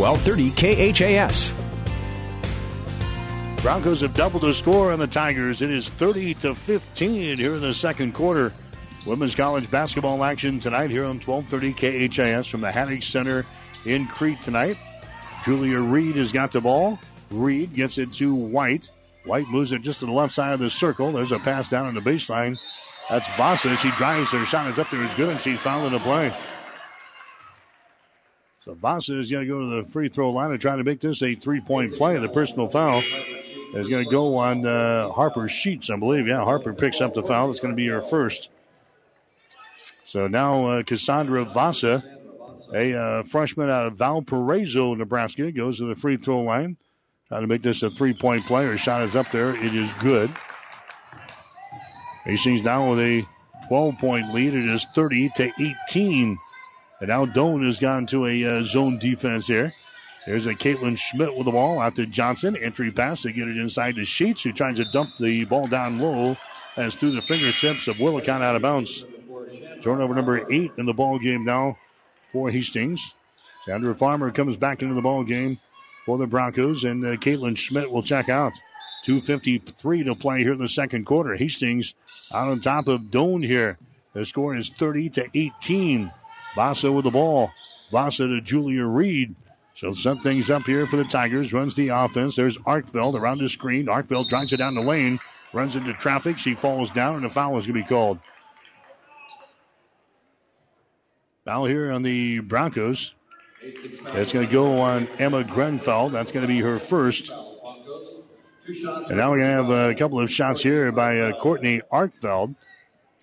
1230 KHAS. Broncos have doubled the score on the Tigers. It is 30 to 15 here in the second quarter. Women's college basketball action tonight here on 1230 KHAS from the Haddock Center in Crete tonight. Julia Reed has got the ball. Reed gets it to White. White moves it just to the left side of the circle. There's a pass down on the baseline. That's Vasa. She drives. Her shot It's up there. It's good, and she's fouled in the play. So Vasa is going to go to the free throw line and try to make this a three point play. The personal foul is going to go on uh, Harper Sheets, I believe. Yeah, Harper picks up the foul. It's going to be her first. So now uh, Cassandra Vasa, a uh, freshman out of Valparaiso, Nebraska, goes to the free throw line. Trying to make this a three point play. Her shot is up there. It is good. Hastings now with a 12 point lead. It is 30 to 18. And now Doane has gone to a uh, zone defense here. There's a Caitlin Schmidt with the ball out after Johnson. Entry pass to get it inside the Sheets, who tries to dump the ball down low as through the fingertips of Willicott out of bounds. Turnover number eight in the ball game now for Hastings. Sandra Farmer comes back into the ball game for the Broncos, and uh, Caitlin Schmidt will check out. 2.53 to play here in the second quarter. Hastings out on top of Doane here. The score is 30 to 18. Vasa with the ball. Vasa to Julia Reed. She'll set things up here for the Tigers. Runs the offense. There's Arkfeld around the screen. Arkfeld drives it down the lane. Runs into traffic. She falls down, and a foul is going to be called. Foul here on the Broncos. It's going to go on Emma Grenfell. That's going to be her first. And now we're going to have a couple of shots here by uh, Courtney Arkfeld.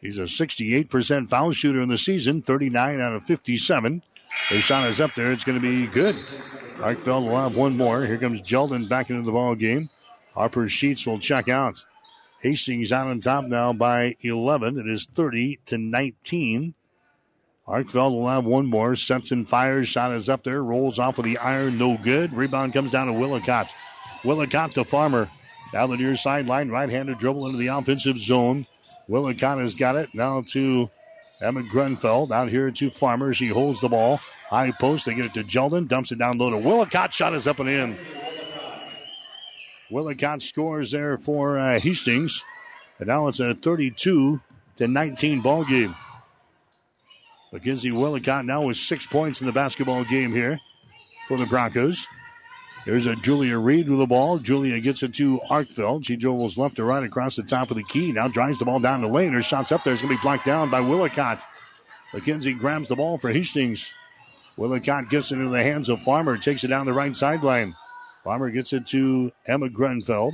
He's a 68% foul shooter in the season, 39 out of 57. His shot is up there. It's going to be good. Arkfeld will have one more. Here comes Jeldon back into the ball game. Harper Sheets will check out. Hastings out on top now by 11. It is 30 to 19. Arkfeld will have one more. And fires. Shot is up there. Rolls off of the iron. No good. Rebound comes down to Willicott. Willicott to Farmer. Down the near sideline. Right handed dribble into the offensive zone. Willicott has got it. Now to Emma Grunfeld. Out here to Farmer. She holds the ball. High post. They get it to Jeldon. Dumps it down low to Willicott. Shot is up and in. Willicott scores there for uh, Hastings. And now it's a 32 to 19 ball game. Mackenzie Willicott now with six points in the basketball game here for the Broncos. There's a Julia Reed with the ball. Julia gets it to Arkfeld. She dribbles left to right across the top of the key. Now drives the ball down the lane. Her shot's up there. It's going to be blocked down by Willicott. Mackenzie grabs the ball for Hastings. Willicott gets it into the hands of Farmer. Takes it down the right sideline. Farmer gets it to Emma Grenfeld.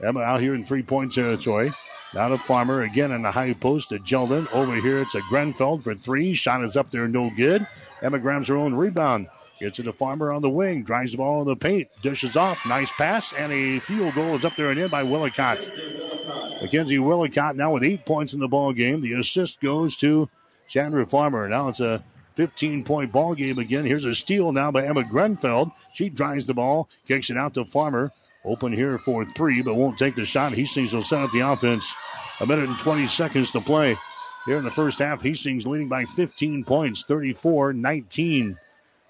Emma out here in three-point territory. Now to Farmer again in the high post to Jeldon. Over here it's a Grenfeld for three. Shot is up there, no good. Emma grabs her own rebound. Gets it to Farmer on the wing. Drives the ball in the paint. Dishes off. Nice pass. And a field goal is up there and in by Willicott. Mackenzie Willicott now with eight points in the ball game. The assist goes to Chandra Farmer. Now it's a 15 point ball game again. Here's a steal now by Emma Grenfeld. She drives the ball, kicks it out to Farmer. Open here for three, but won't take the shot. Hastings will set up the offense. A minute and 20 seconds to play. Here in the first half, Hastings leading by 15 points, 34 19.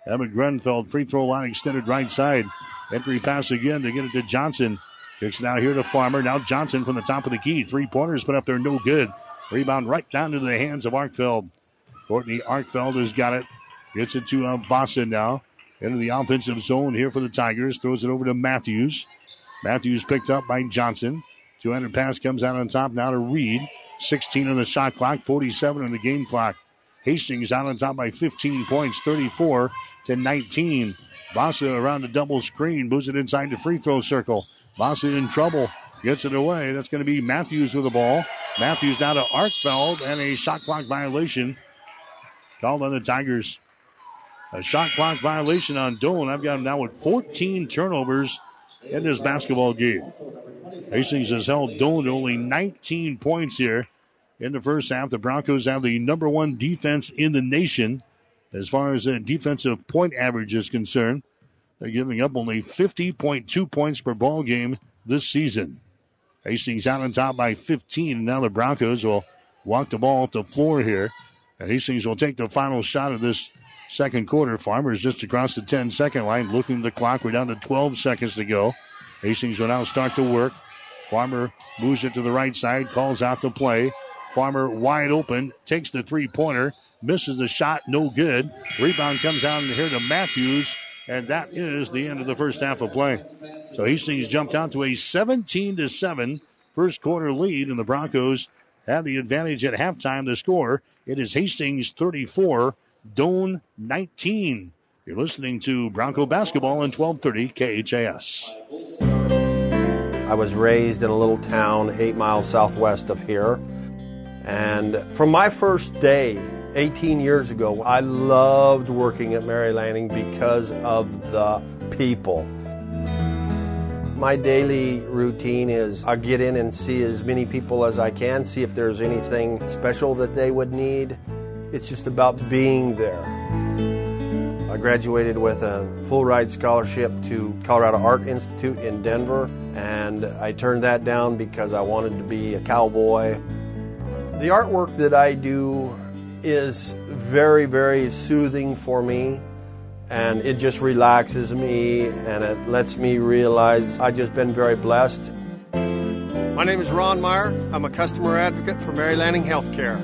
Emma Grenfeld, free throw line extended right side. Entry pass again to get it to Johnson. Kicks out here to Farmer. Now Johnson from the top of the key. Three pointers put up there, no good. Rebound right down into the hands of Arkfeld. Courtney Arkfeld has got it. Gets it to uh, Vossen now. Into the offensive zone here for the Tigers. Throws it over to Matthews. Matthews picked up by Johnson. 200 pass comes out on top now to Reed. 16 on the shot clock, 47 on the game clock. Hastings out on top by 15 points, 34 to 19. Vasa around the double screen, moves it inside the free throw circle. Vasa in trouble, gets it away. That's going to be Matthews with the ball. Matthews now to Arkfeld and a shot clock violation called on the Tigers. A shot clock violation on Doane. I've got him now with 14 turnovers in this basketball game. Hastings has held Doane to only 19 points here in the first half. The Broncos have the number one defense in the nation as far as the defensive point average is concerned. They're giving up only 50.2 points per ball game this season. Hastings out on top by 15, and now the Broncos will walk the ball off the floor here. And Hastings will take the final shot of this second quarter. Farmers just across the 10 second line, looking at the clock. We're down to 12 seconds to go. Hastings will now start to work. Farmer moves it to the right side, calls out the play. Farmer wide open, takes the three pointer, misses the shot, no good. Rebound comes out here to Matthews, and that is the end of the first half of play. So Hastings jumped out to a 17 to 7 first quarter lead, and the Broncos have the advantage at halftime. The score it is Hastings 34, Doane 19. You're listening to Bronco basketball on 1230 KHAS. I was raised in a little town eight miles southwest of here. And from my first day, 18 years ago, I loved working at Mary Lanning because of the people. My daily routine is I get in and see as many people as I can, see if there's anything special that they would need. It's just about being there. I graduated with a full ride scholarship to Colorado Art Institute in Denver, and I turned that down because I wanted to be a cowboy. The artwork that I do is very, very soothing for me, and it just relaxes me and it lets me realize I've just been very blessed. My name is Ron Meyer. I'm a customer advocate for Mary Lanning Healthcare.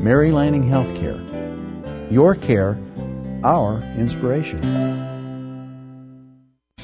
Mary Lanning Healthcare. Your care, our inspiration.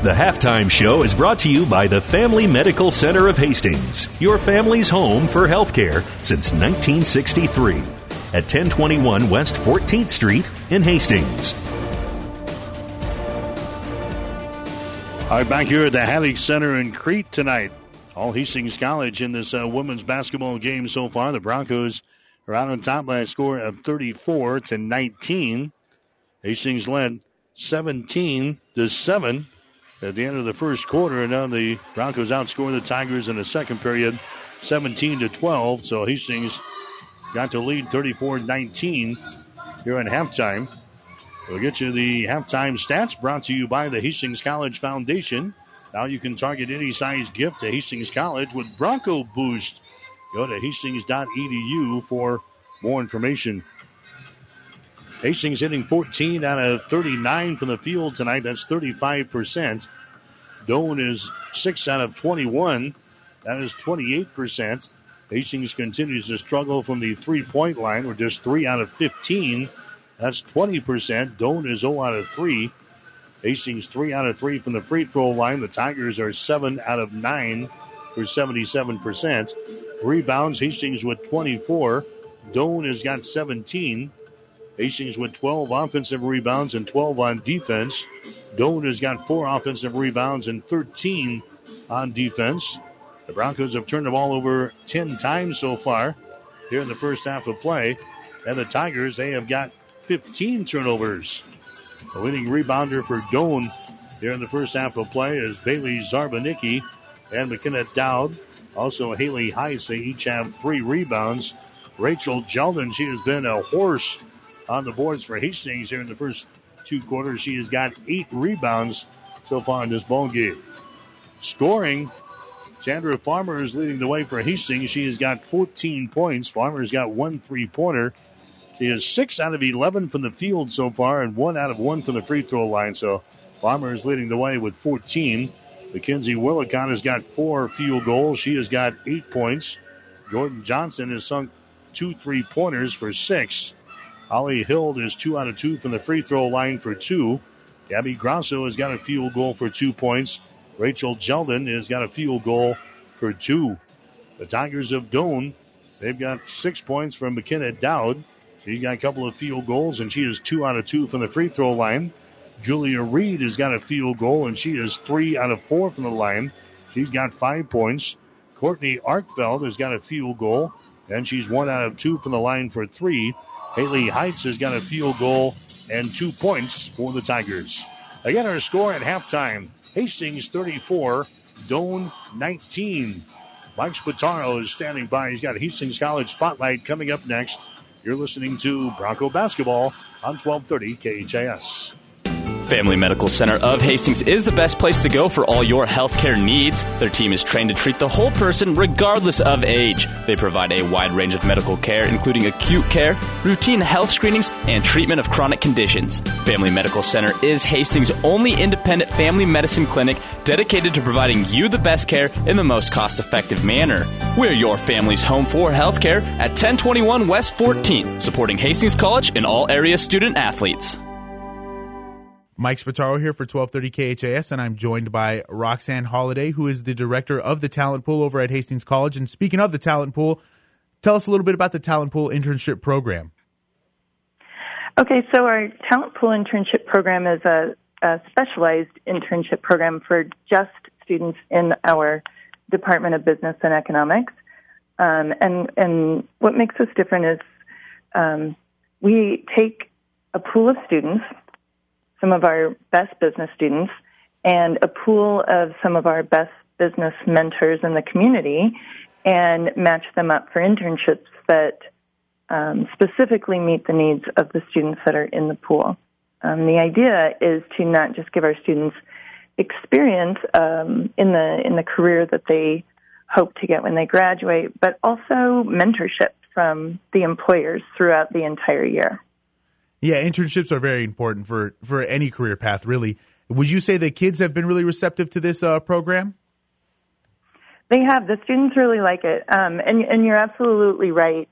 The halftime show is brought to you by the Family Medical Center of Hastings, your family's home for healthcare since 1963 at 1021 West 14th Street in Hastings. All right, back here at the Haddock Center in Crete tonight. All Hastings College in this uh, women's basketball game so far. The Broncos are out on top by a score of 34 to 19. Hastings led 17 to 7 at the end of the first quarter, and now the Broncos outscore the Tigers in the second period 17 to 12. So Hastings got to lead 34 19 here in halftime. We'll get you the halftime stats brought to you by the Hastings College Foundation. Now you can target any size gift to Hastings College with Bronco Boost. Go to hastings.edu for more information. Hastings hitting 14 out of 39 from the field tonight. That's 35%. Doane is 6 out of 21. That is 28%. Hastings continues to struggle from the three point line. We're just 3 out of 15. That's 20%. Doane is 0 out of 3. Hastings 3 out of 3 from the free throw line. The Tigers are 7 out of 9 for 77%. Rebounds, Hastings with 24. Doane has got 17. Hastings with 12 offensive rebounds and 12 on defense. Doane has got 4 offensive rebounds and 13 on defense. The Broncos have turned the ball over 10 times so far here in the first half of play. And the Tigers, they have got 15 turnovers. The leading rebounder for Doane here in the first half of play is Bailey Zarbanicki and McKenna Dowd. Also, Haley Heise each have three rebounds. Rachel Jeldon, she has been a horse on the boards for Hastings here in the first two quarters. She has got eight rebounds so far in this ball game. Scoring, Sandra Farmer is leading the way for Hastings. She has got 14 points. Farmer's got one three pointer. She has six out of 11 from the field so far and one out of one from the free throw line. So Farmer is leading the way with 14. Mackenzie Willicott has got four field goals. She has got eight points. Jordan Johnson has sunk two three pointers for six. Holly Hild is two out of two from the free throw line for two. Gabby Grosso has got a field goal for two points. Rachel Jeldon has got a field goal for two. The Tigers of Doane, they've got six points from McKenna Dowd. She's got a couple of field goals, and she is two out of two from the free throw line. Julia Reed has got a field goal, and she is three out of four from the line. She's got five points. Courtney Arkfeld has got a field goal, and she's one out of two from the line for three. Haley Heights has got a field goal and two points for the Tigers. Again, our score at halftime Hastings 34, Doane 19. Mike Spataro is standing by. He's got Hastings College Spotlight coming up next. You're listening to Bronco Basketball on 1230 KHAS. Family Medical Center of Hastings is the best place to go for all your healthcare needs. Their team is trained to treat the whole person regardless of age. They provide a wide range of medical care, including acute care, routine health screenings, and treatment of chronic conditions. Family Medical Center is Hastings' only independent family medicine clinic dedicated to providing you the best care in the most cost effective manner. We're your family's home for healthcare at 1021 West 14th, supporting Hastings College and all area student athletes. Mike Spataro here for 1230 KHAS, and I'm joined by Roxanne Holiday, who is the director of the talent pool over at Hastings College. And speaking of the talent pool, tell us a little bit about the talent pool internship program. Okay, so our talent pool internship program is a, a specialized internship program for just students in our Department of Business and Economics. Um, and and what makes us different is um, we take a pool of students some of our best business students and a pool of some of our best business mentors in the community and match them up for internships that um, specifically meet the needs of the students that are in the pool. Um, the idea is to not just give our students experience um, in the in the career that they hope to get when they graduate, but also mentorship from the employers throughout the entire year. Yeah, internships are very important for for any career path. Really, would you say that kids have been really receptive to this uh, program? They have. The students really like it, um, and and you're absolutely right.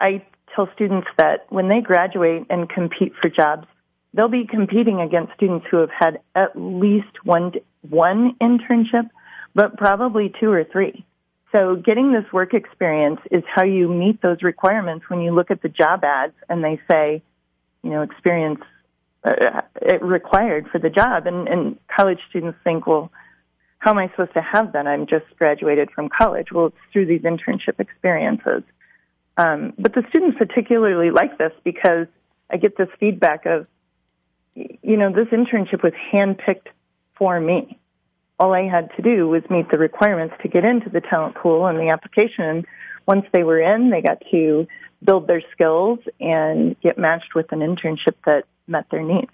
I tell students that when they graduate and compete for jobs, they'll be competing against students who have had at least one one internship, but probably two or three. So getting this work experience is how you meet those requirements when you look at the job ads and they say you know, experience uh, required for the job. And, and college students think, well, how am I supposed to have that? I'm just graduated from college. Well, it's through these internship experiences. Um, but the students particularly like this because I get this feedback of, you know, this internship was handpicked for me. All I had to do was meet the requirements to get into the talent pool and the application. Once they were in, they got to build their skills and get matched with an internship that met their needs.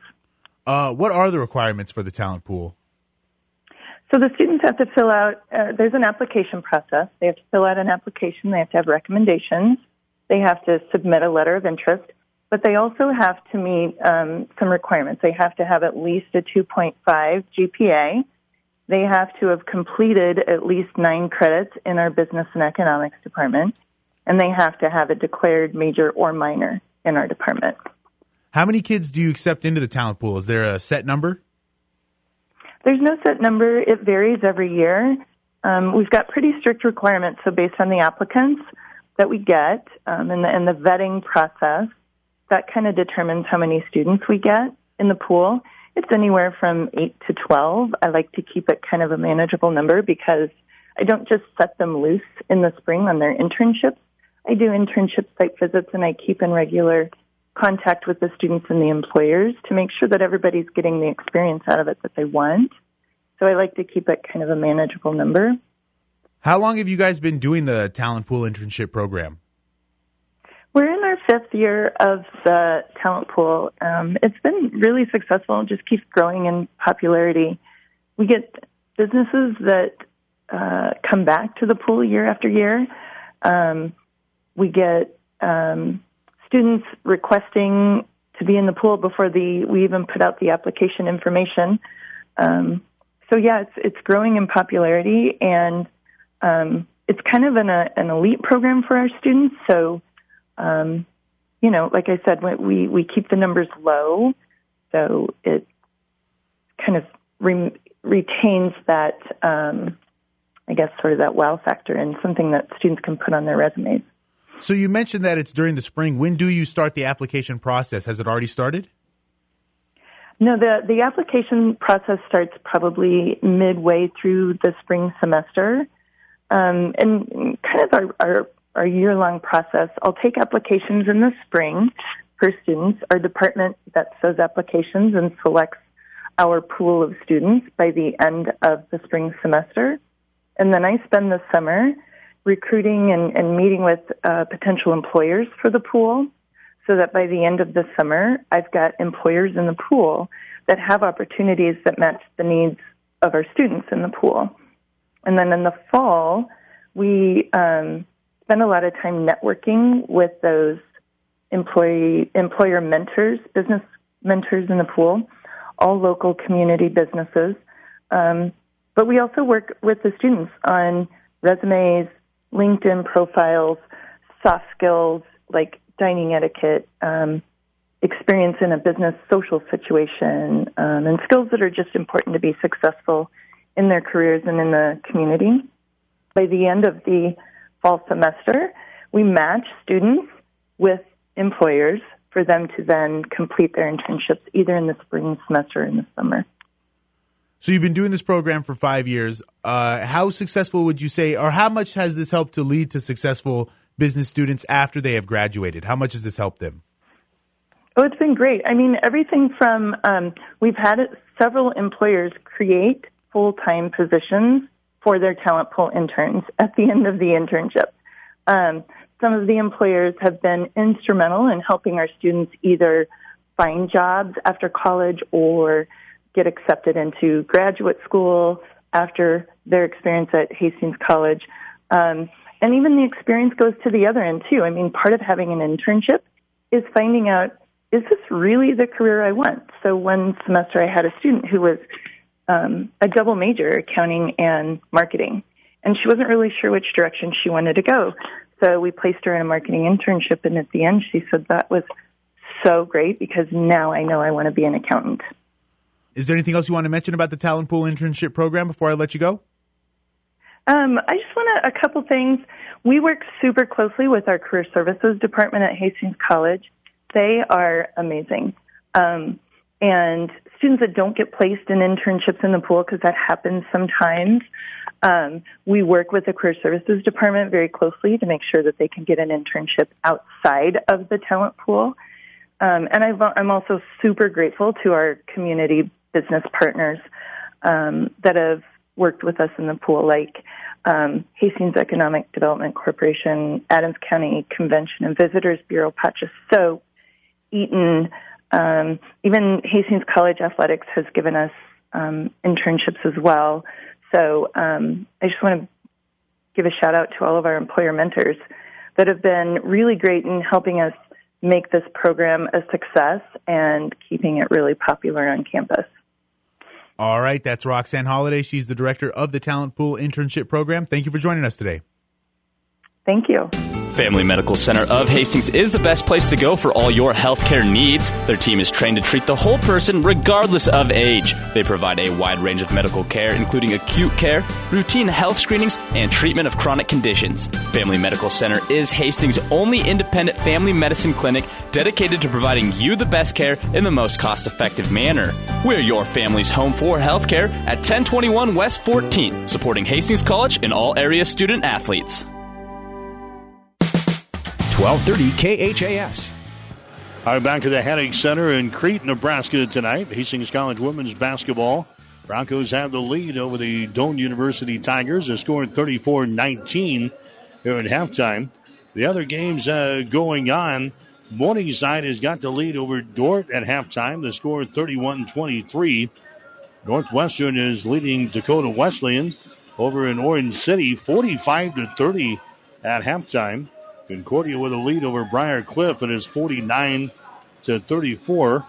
Uh, what are the requirements for the talent pool? So the students have to fill out, uh, there's an application process. They have to fill out an application. They have to have recommendations. They have to submit a letter of interest, but they also have to meet um, some requirements. They have to have at least a 2.5 GPA. They have to have completed at least nine credits in our business and economics department and they have to have a declared major or minor in our department. How many kids do you accept into the talent pool? Is there a set number? There's no set number. It varies every year. Um, we've got pretty strict requirements. So based on the applicants that we get um, and, the, and the vetting process, that kind of determines how many students we get in the pool. It's anywhere from 8 to 12. I like to keep it kind of a manageable number because I don't just set them loose in the spring on their internships. I do internship site visits and I keep in regular contact with the students and the employers to make sure that everybody's getting the experience out of it that they want. So I like to keep it kind of a manageable number. How long have you guys been doing the talent pool internship program? We're in our fifth year of the talent pool. Um, it's been really successful. It just keeps growing in popularity. We get businesses that uh, come back to the pool year after year. Um, we get um, students requesting to be in the pool before the we even put out the application information. Um, so yeah, it's it's growing in popularity, and um, it's kind of an, a, an elite program for our students. So, um, you know, like I said, we we keep the numbers low, so it kind of re- retains that, um, I guess, sort of that wow factor and something that students can put on their resumes. So you mentioned that it's during the spring. When do you start the application process? Has it already started? No, the the application process starts probably midway through the spring semester, um, and kind of our, our, our year long process. I'll take applications in the spring for students. Our department vets those applications and selects our pool of students by the end of the spring semester, and then I spend the summer recruiting and, and meeting with uh, potential employers for the pool so that by the end of the summer, I've got employers in the pool that have opportunities that match the needs of our students in the pool. And then in the fall, we um, spend a lot of time networking with those employee employer mentors, business mentors in the pool, all local community businesses. Um, but we also work with the students on resumes, LinkedIn profiles, soft skills like dining etiquette, um, experience in a business social situation, um, and skills that are just important to be successful in their careers and in the community. By the end of the fall semester, we match students with employers for them to then complete their internships either in the spring semester or in the summer. So you've been doing this program for five years. Uh, how successful would you say, or how much has this helped to lead to successful business students after they have graduated? How much has this helped them? Oh, it's been great. I mean, everything from um, we've had several employers create full time positions for their talent pool interns at the end of the internship. Um, some of the employers have been instrumental in helping our students either find jobs after college or get accepted into graduate school after their experience at Hastings College. Um, and even the experience goes to the other end too. I mean, part of having an internship is finding out, is this really the career I want? So one semester I had a student who was um, a double major, accounting and marketing, and she wasn't really sure which direction she wanted to go. So we placed her in a marketing internship, and at the end she said that was so great because now I know I want to be an accountant. Is there anything else you want to mention about the Talent Pool internship program before I let you go? Um, I just want to, a couple things. We work super closely with our career services department at Hastings College. They are amazing. Um, and students that don't get placed in internships in the pool, because that happens sometimes, um, we work with the career services department very closely to make sure that they can get an internship outside of the talent pool. Um, and i am also super grateful to our community business partners um, that have worked with us in the pool, like um, Hastings Economic Development Corporation, Adams County Convention and Visitors Bureau, Patches Soap, Eaton, um, even Hastings College Athletics has given us um, internships as well. So um, I just want to give a shout out to all of our employer mentors that have been really great in helping us make this program a success and keeping it really popular on campus. All right, that's Roxanne Holiday. She's the director of the Talent Pool Internship Program. Thank you for joining us today. Thank you. Family Medical Center of Hastings is the best place to go for all your healthcare needs. Their team is trained to treat the whole person regardless of age. They provide a wide range of medical care, including acute care, routine health screenings, and treatment of chronic conditions. Family Medical Center is Hastings' only independent family medicine clinic dedicated to providing you the best care in the most cost effective manner. We're your family's home for healthcare at 1021 West 14th, supporting Hastings College and all area student athletes. 1230 KHAS. All right, back to the Hennig Center in Crete, Nebraska tonight. Hastings College women's basketball. Broncos have the lead over the Doane University Tigers. They're scoring 34 19 here at halftime. The other games uh, going on Morningside has got the lead over Dordt at halftime. The score 31 23. Northwestern is leading Dakota Wesleyan over in Orange City 45 to 30 at halftime. Concordia with a lead over Briar Cliff. It is 49 to 34.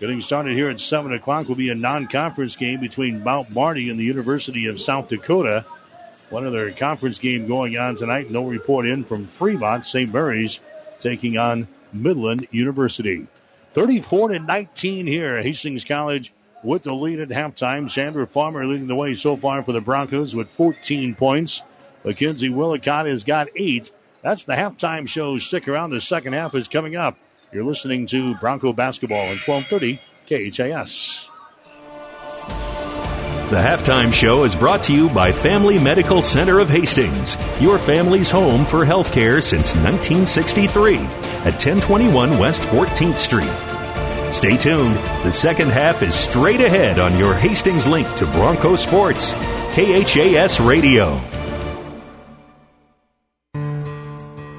Getting started here at 7 o'clock will be a non conference game between Mount Marty and the University of South Dakota. One other conference game going on tonight. No report in from Fremont. St. Mary's taking on Midland University. 34 to 19 here. Hastings College with the lead at halftime. Sandra Farmer leading the way so far for the Broncos with 14 points. Mackenzie Willicott has got eight. That's the halftime show. Stick around. The second half is coming up. You're listening to Bronco Basketball on 1230 KHAS. The halftime show is brought to you by Family Medical Center of Hastings, your family's home for healthcare since 1963 at 1021 West 14th Street. Stay tuned. The second half is straight ahead on your Hastings link to Bronco Sports, KHAS Radio.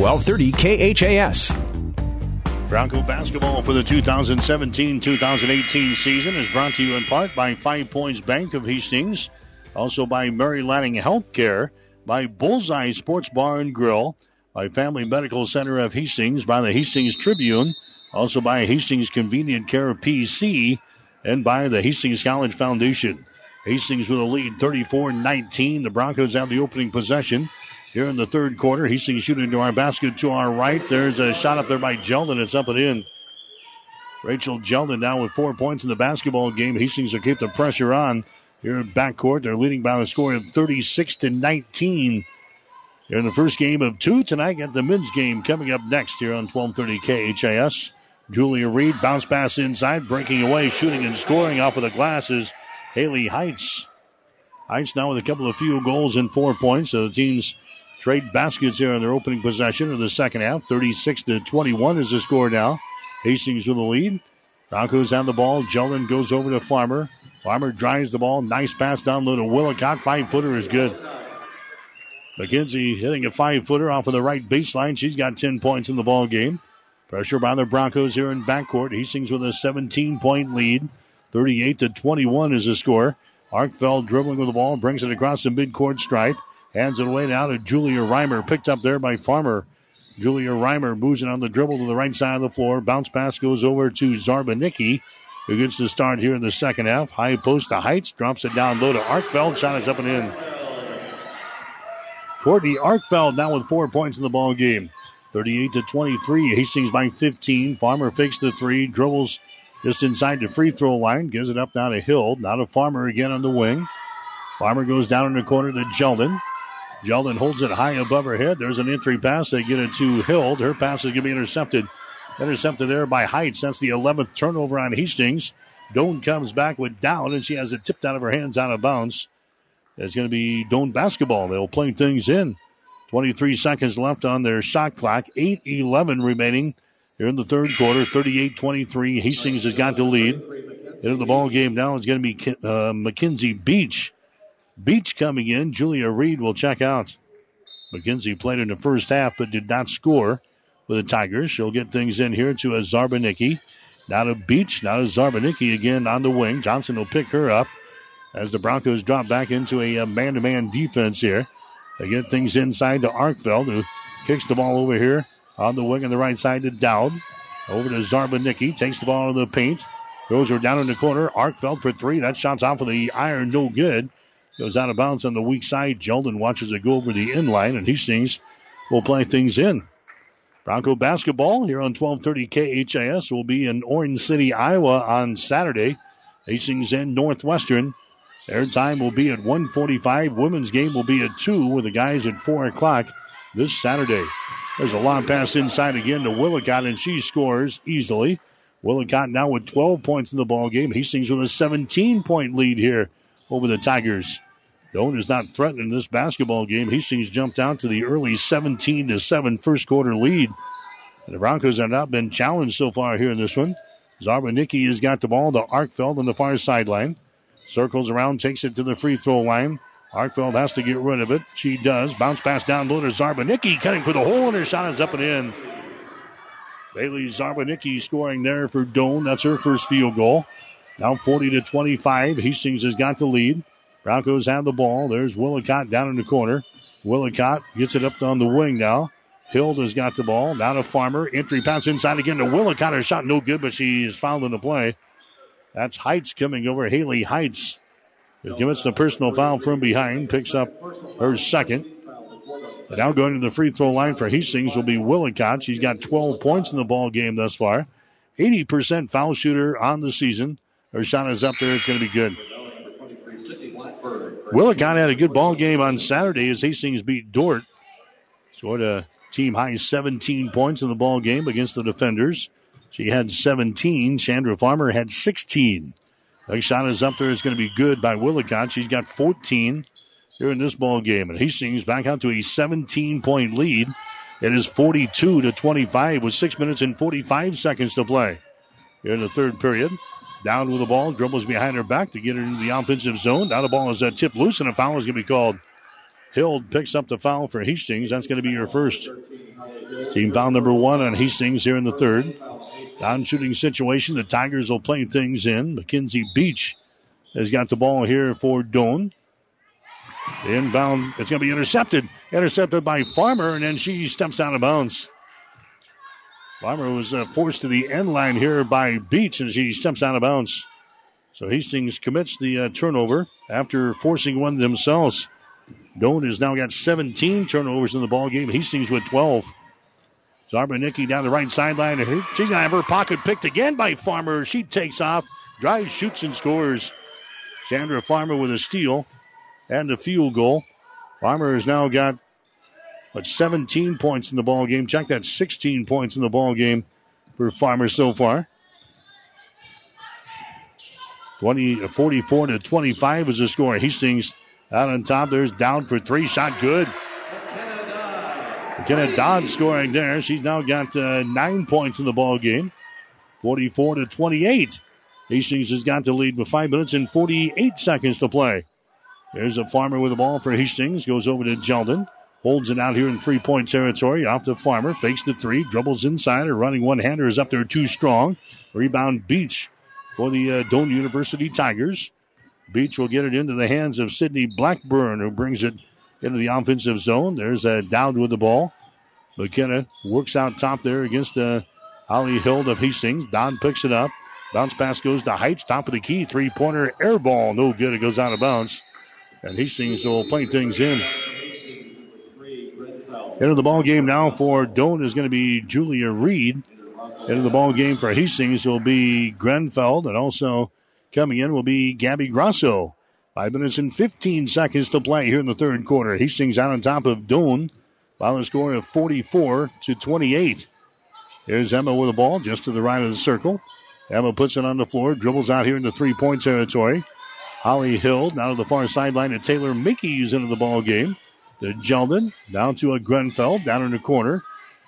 1230 KHAS. Bronco basketball for the 2017-2018 season is brought to you in part by Five Points Bank of Hastings, also by Mary Lanning Healthcare, by Bullseye Sports Bar and Grill, by Family Medical Center of Hastings, by the Hastings Tribune, also by Hastings Convenient Care PC, and by the Hastings College Foundation. Hastings with a lead 34-19. The Broncos have the opening possession here in the third quarter. Hastings shooting to our basket to our right. There's a shot up there by Jeldon. It's up and in. Rachel Jeldon now with four points in the basketball game. Hastings will keep the pressure on here in backcourt. They're leading by a score of 36 to 19. They're in the first game of two tonight. Got the men's game coming up next here on 1230 KHAS. Julia Reed bounce pass inside, breaking away, shooting and scoring off of the glasses. Haley Heights. Heights now with a couple of field goals and four points. So the team's Trade baskets here in their opening possession of the second half. 36 to 21 is the score now. Hastings with the lead. Broncos have the ball. Jeldon goes over to Farmer. Farmer drives the ball. Nice pass down low to Willicott. Five footer is good. McKenzie hitting a five footer off of the right baseline. She's got 10 points in the ball game. Pressure by the Broncos here in backcourt. Hastings with a 17 point lead. 38 to 21 is the score. Arkfeld dribbling with the ball, brings it across the midcourt stripe. Hands it away now to Julia Reimer. Picked up there by Farmer. Julia Reimer moves it on the dribble to the right side of the floor. Bounce pass goes over to Zarbanicki, who gets the start here in the second half. High post to Heights. Drops it down low to Arkfeld. Shot is up and in. Courtney Arkfeld now with four points in the ball game. 38 to 23. Hastings by 15. Farmer fakes the three. Dribbles just inside the free throw line. Gives it up now to Hild. Now to Farmer again on the wing. Farmer goes down in the corner to Jeldon. Jeldon holds it high above her head. There's an entry pass. They get it to Hild. Her pass is going to be intercepted. Intercepted there by Heights. That's the 11th turnover on Hastings. Doane comes back with down, and she has it tipped out of her hands out of bounds. It's going to be Doane basketball. They'll play things in. 23 seconds left on their shot clock. 8 11 remaining here in the third quarter. 38 23. Hastings has got the lead. In the ball game now is going to be uh, Mackenzie Beach. Beach coming in. Julia Reed will check out. McKenzie played in the first half but did not score for the Tigers. She'll get things in here to a Zarbanicki. Now to Beach. Now to Zarbanicki again on the wing. Johnson will pick her up as the Broncos drop back into a man to man defense here. They get things inside to Arkfeld, who kicks the ball over here on the wing on the right side to Dowd. Over to Zarbanicki. Takes the ball in the paint. Throws her down in the corner. Arkfeld for three. That shot's off of the iron. No good. Goes out of bounds on the weak side. Jeldon watches it go over the in line, and Hastings will play things in. Bronco basketball here on 1230 KHAS will be in Orange City, Iowa on Saturday. Hastings and Northwestern. Their time will be at 145. Women's game will be at 2 with the guys at 4 o'clock this Saturday. There's a long pass inside again to Willicott, and she scores easily. Willicott now with 12 points in the ball game. Hastings with a 17 point lead here over the Tigers. Doane is not threatening this basketball game. Hastings jumped out to the early 17 to 7 first quarter lead. The Broncos have not been challenged so far here in this one. Zarbanicki has got the ball to Arkfeld on the far sideline. Circles around, takes it to the free throw line. Arkfeld has to get rid of it. She does. Bounce pass down low to Zarbanicki, cutting for the hole, and her shot is up and in. Bailey Zarbanicki scoring there for Doane. That's her first field goal. Now 40 to 25. Hastings has got the lead. Broncos have the ball. There's Willicott down in the corner. Willicott gets it up on the wing now. Hild has got the ball. Down to Farmer. Entry pass inside again to Willicott. Her shot no good, but she's fouled in the play. That's Heights coming over. Haley Heights commits the personal foul from behind. Picks up her second. And now going to the free throw line for Hastings will be Willicott. She's got 12 points in the ball game thus far. 80% foul shooter on the season. Her shot is up there. It's going to be good. Willicott had a good ball game on Saturday as Hastings beat Dordt. Scored a team high 17 points in the ball game against the defenders. She had 17. Chandra Farmer had 16. The shot is up there. It's going to be good by Willicott. She's got 14 here in this ball game. And Hastings back out to a 17 point lead. It is 42 to 25 with six minutes and 45 seconds to play. Here in the third period. Down with the ball, dribbles behind her back to get her into the offensive zone. Now the ball is uh, tipped loose, and a foul is going to be called. Hild picks up the foul for Hastings. That's going to be your first. Team foul number one on Hastings here in the third. Down shooting situation. The Tigers will play things in. Mackenzie Beach has got the ball here for Doane. The inbound, it's going to be intercepted. Intercepted by Farmer, and then she steps out of bounds. Farmer was uh, forced to the end line here by Beach, and she steps out of bounds. So Hastings commits the uh, turnover after forcing one themselves. Doane has now got 17 turnovers in the ball game. Hastings with 12. Zarbanicki down the right sideline. She's to have her pocket picked again by Farmer. She takes off, drives, shoots, and scores. Chandra Farmer with a steal and a field goal. Farmer has now got but 17 points in the ball game. Check that 16 points in the ball game for Farmer so far. 20, 44 to 25 is the score. Hastings out on top. There's down for three. Shot good. McKenna Dowd scoring there. She's now got uh, nine points in the ball game. 44 to 28. Hastings has got the lead with five minutes and 48 seconds to play. There's a farmer with the ball for Hastings. Goes over to Jeldon. Holds it out here in three point territory. Off the farmer. Fakes the three. Dribbles inside. Her running one hander is up there too strong. Rebound Beach for the uh, Doane University Tigers. Beach will get it into the hands of Sydney Blackburn, who brings it into the offensive zone. There's a Dowd with the ball. McKenna works out top there against uh, Holly Hild of Hastings. Don picks it up. Bounce pass goes to Heights, top of the key. Three pointer air ball. No good. It goes out of bounds. And Hastings will play things in. Into the ball game now for Doane is going to be Julia Reed. Into the ball game for Hastings will be Grenfell, and also coming in will be Gabby Grosso. Five minutes and 15 seconds to play here in the third quarter. Hastings out on top of Doane by a score of 44 to 28. Here's Emma with the ball just to the right of the circle. Emma puts it on the floor, dribbles out here into three point territory. Holly Hild now to the far sideline, and Taylor Mickey's into the ball game. The Jeldon down to a Grenfell down in the corner.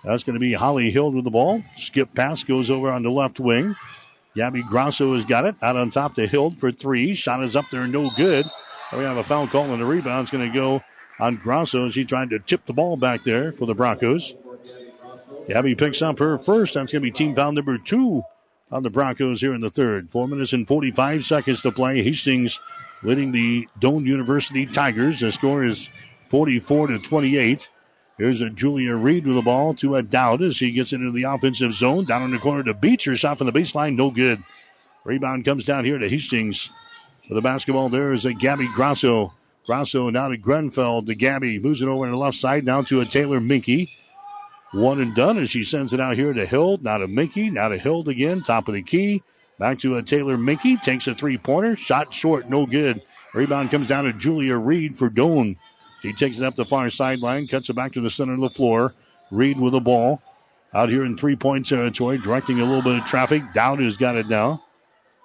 That's going to be Holly Hild with the ball. Skip pass goes over on the left wing. Gabby Grosso has got it out on top to Hild for three. Shot is up there, no good. We have a foul call, and the rebound's going to go on Grosso as he tried to tip the ball back there for the Broncos. Gabby picks up her first. That's going to be team foul number two on the Broncos here in the third. Four minutes and 45 seconds to play. Hastings leading the Doane University Tigers. The score is 44 to 28. Here's a Julia Reed with the ball to a Dowd as she gets into the offensive zone. Down in the corner to Beecher. Shot from the baseline. No good. Rebound comes down here to Hastings. For the basketball, there is a Gabby Grosso. Grosso now to Grenfell to Gabby. Moves it over to the left side. Now to a Taylor Minky. One and done as she sends it out here to Hild. Now to Minky. Now to Hild again. Top of the key. Back to a Taylor Minky. Takes a three pointer. Shot short. No good. Rebound comes down to Julia Reed for Doane. She takes it up the far sideline, cuts it back to the center of the floor. Reed with the ball out here in three point territory, directing a little bit of traffic. Dowd has got it now.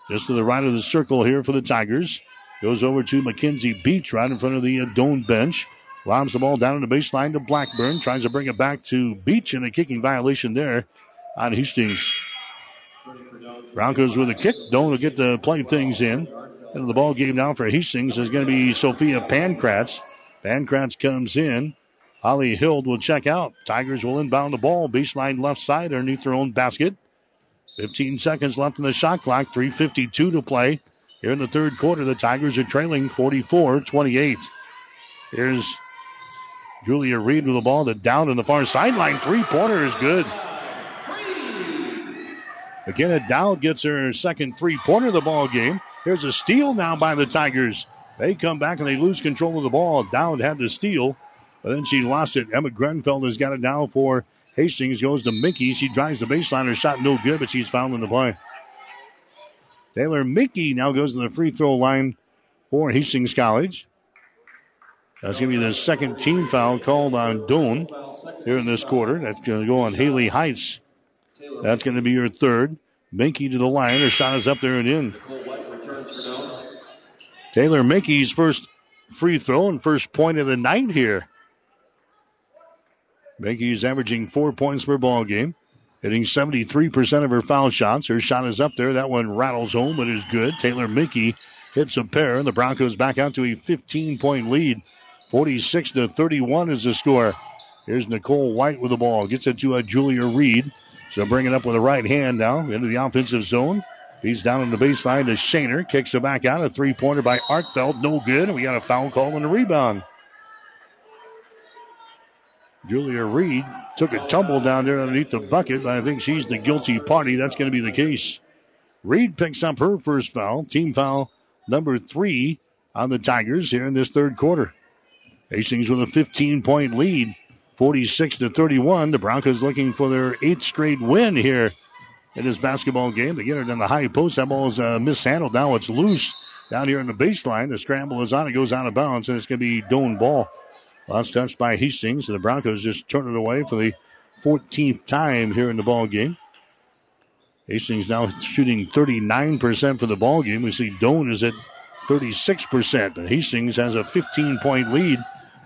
Just to the right of the circle here for the Tigers. Goes over to Mackenzie Beach right in front of the uh, Doane bench. Lobs the ball down in the baseline to Blackburn. Tries to bring it back to Beach and a kicking violation there on Hastings. Broncos with a kick. Doane will get to play things in. And the ball game now for Hastings is going to be Sophia Pankratz. Pankratz comes in. Holly Hild will check out. Tigers will inbound the ball. Baseline left side underneath their own basket. 15 seconds left in the shot clock. 3.52 to play. Here in the third quarter, the Tigers are trailing 44 28. Here's Julia Reed with the ball to down in the far sideline. Three pointer is good. Again, Dowd gets her second three pointer of the ball game. Here's a steal now by the Tigers. They come back and they lose control of the ball. Dowd had to steal, but then she lost it. Emma Grenfell has got it now for Hastings. Goes to Mickey. She drives the baseline. Her shot no good, but she's fouled in the play. Taylor Mickey now goes to the free throw line for Hastings College. That's going to be the second team foul called on Doane here in this quarter. That's going to go on Haley Heights. That's going to be your third. Minky to the line. Her shot is up there and in. Taylor Mickey's first free throw and first point of the night here. Mickey is averaging four points per ball game, hitting 73% of her foul shots. Her shot is up there. That one rattles home, but is good. Taylor Mickey hits a pair, and the Broncos back out to a 15 point lead. 46 to 31 is the score. Here's Nicole White with the ball. Gets it to a Julia Reed. She'll bring it up with the right hand now into the offensive zone. He's down on the baseline to Shaner. Kicks it back out. A three pointer by Arkfeld. No good. We got a foul call on the rebound. Julia Reed took a tumble down there underneath the bucket, but I think she's the guilty party. That's going to be the case. Reed picks up her first foul. Team foul number three on the Tigers here in this third quarter. Hastings with a 15 point lead, 46 to 31. The Broncos looking for their eighth straight win here in this basketball game. They get it in the high post. That ball is uh, mishandled. Now it's loose down here in the baseline. The scramble is on. It goes out of bounds, and it's going to be Doane ball. Last touch by Hastings, and the Broncos just turn it away for the 14th time here in the ball game. Hastings now shooting 39% for the ball game. We see Doane is at 36%, but Hastings has a 15 point lead,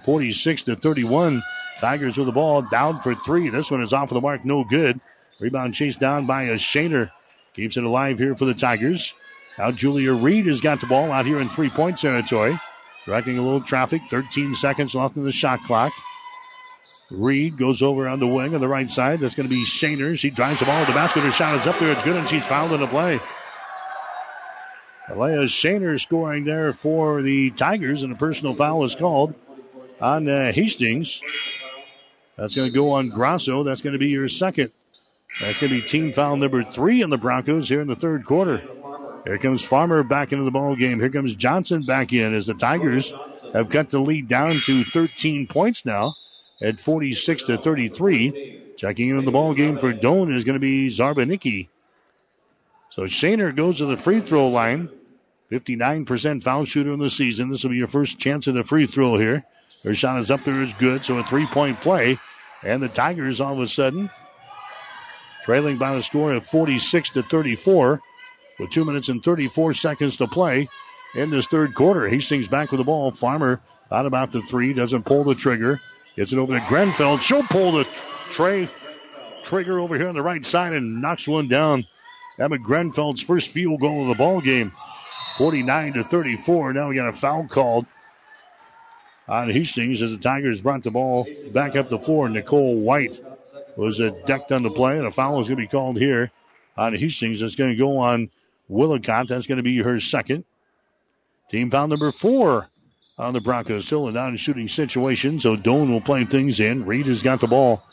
46 to 31. Tigers with the ball down for three. This one is off of the mark, no good. Rebound chased down by a Shaner. Keeps it alive here for the Tigers. Now Julia Reed has got the ball out here in three point territory. Directing a little traffic. 13 seconds left in the shot clock. Reed goes over on the wing on the right side. That's going to be Shaner. She drives the ball to the basket. Her shot is up there. It's good, and she's fouled in the play. Alea Shaner scoring there for the Tigers, and a personal foul is called on uh, Hastings. That's going to go on Grosso. That's going to be your second. That's going to be team foul number three in the Broncos here in the third quarter. Here comes Farmer back into the ball game. Here comes Johnson back in as the Tigers have cut the lead down to 13 points now at 46 to 33. Checking into the ball game for Doane is going to be Zarbanicki. So Shaner goes to the free throw line. 59% foul shooter in the season. This will be your first chance at a free throw here. Her shot is up there is good, so a three point play. And the Tigers all of a sudden trailing by the score of 46 to 34 with two minutes and 34 seconds to play in this third quarter. Hastings back with the ball. Farmer out about the three, doesn't pull the trigger. Gets it over to Grenfell. She'll pull the tray trigger over here on the right side and knocks one down. Emma Grenfell's first field goal of the ball game. 49 to 34. Now we got a foul called on Hastings as the Tigers brought the ball back up the floor. Nicole White was uh, decked on the play, and a foul is going to be called here on Hastings. It's going to go on Willicott. That's going to be her second. Team foul number four on the Broncos. Still a non shooting situation, so Doan will play things in. Reed has got the ball.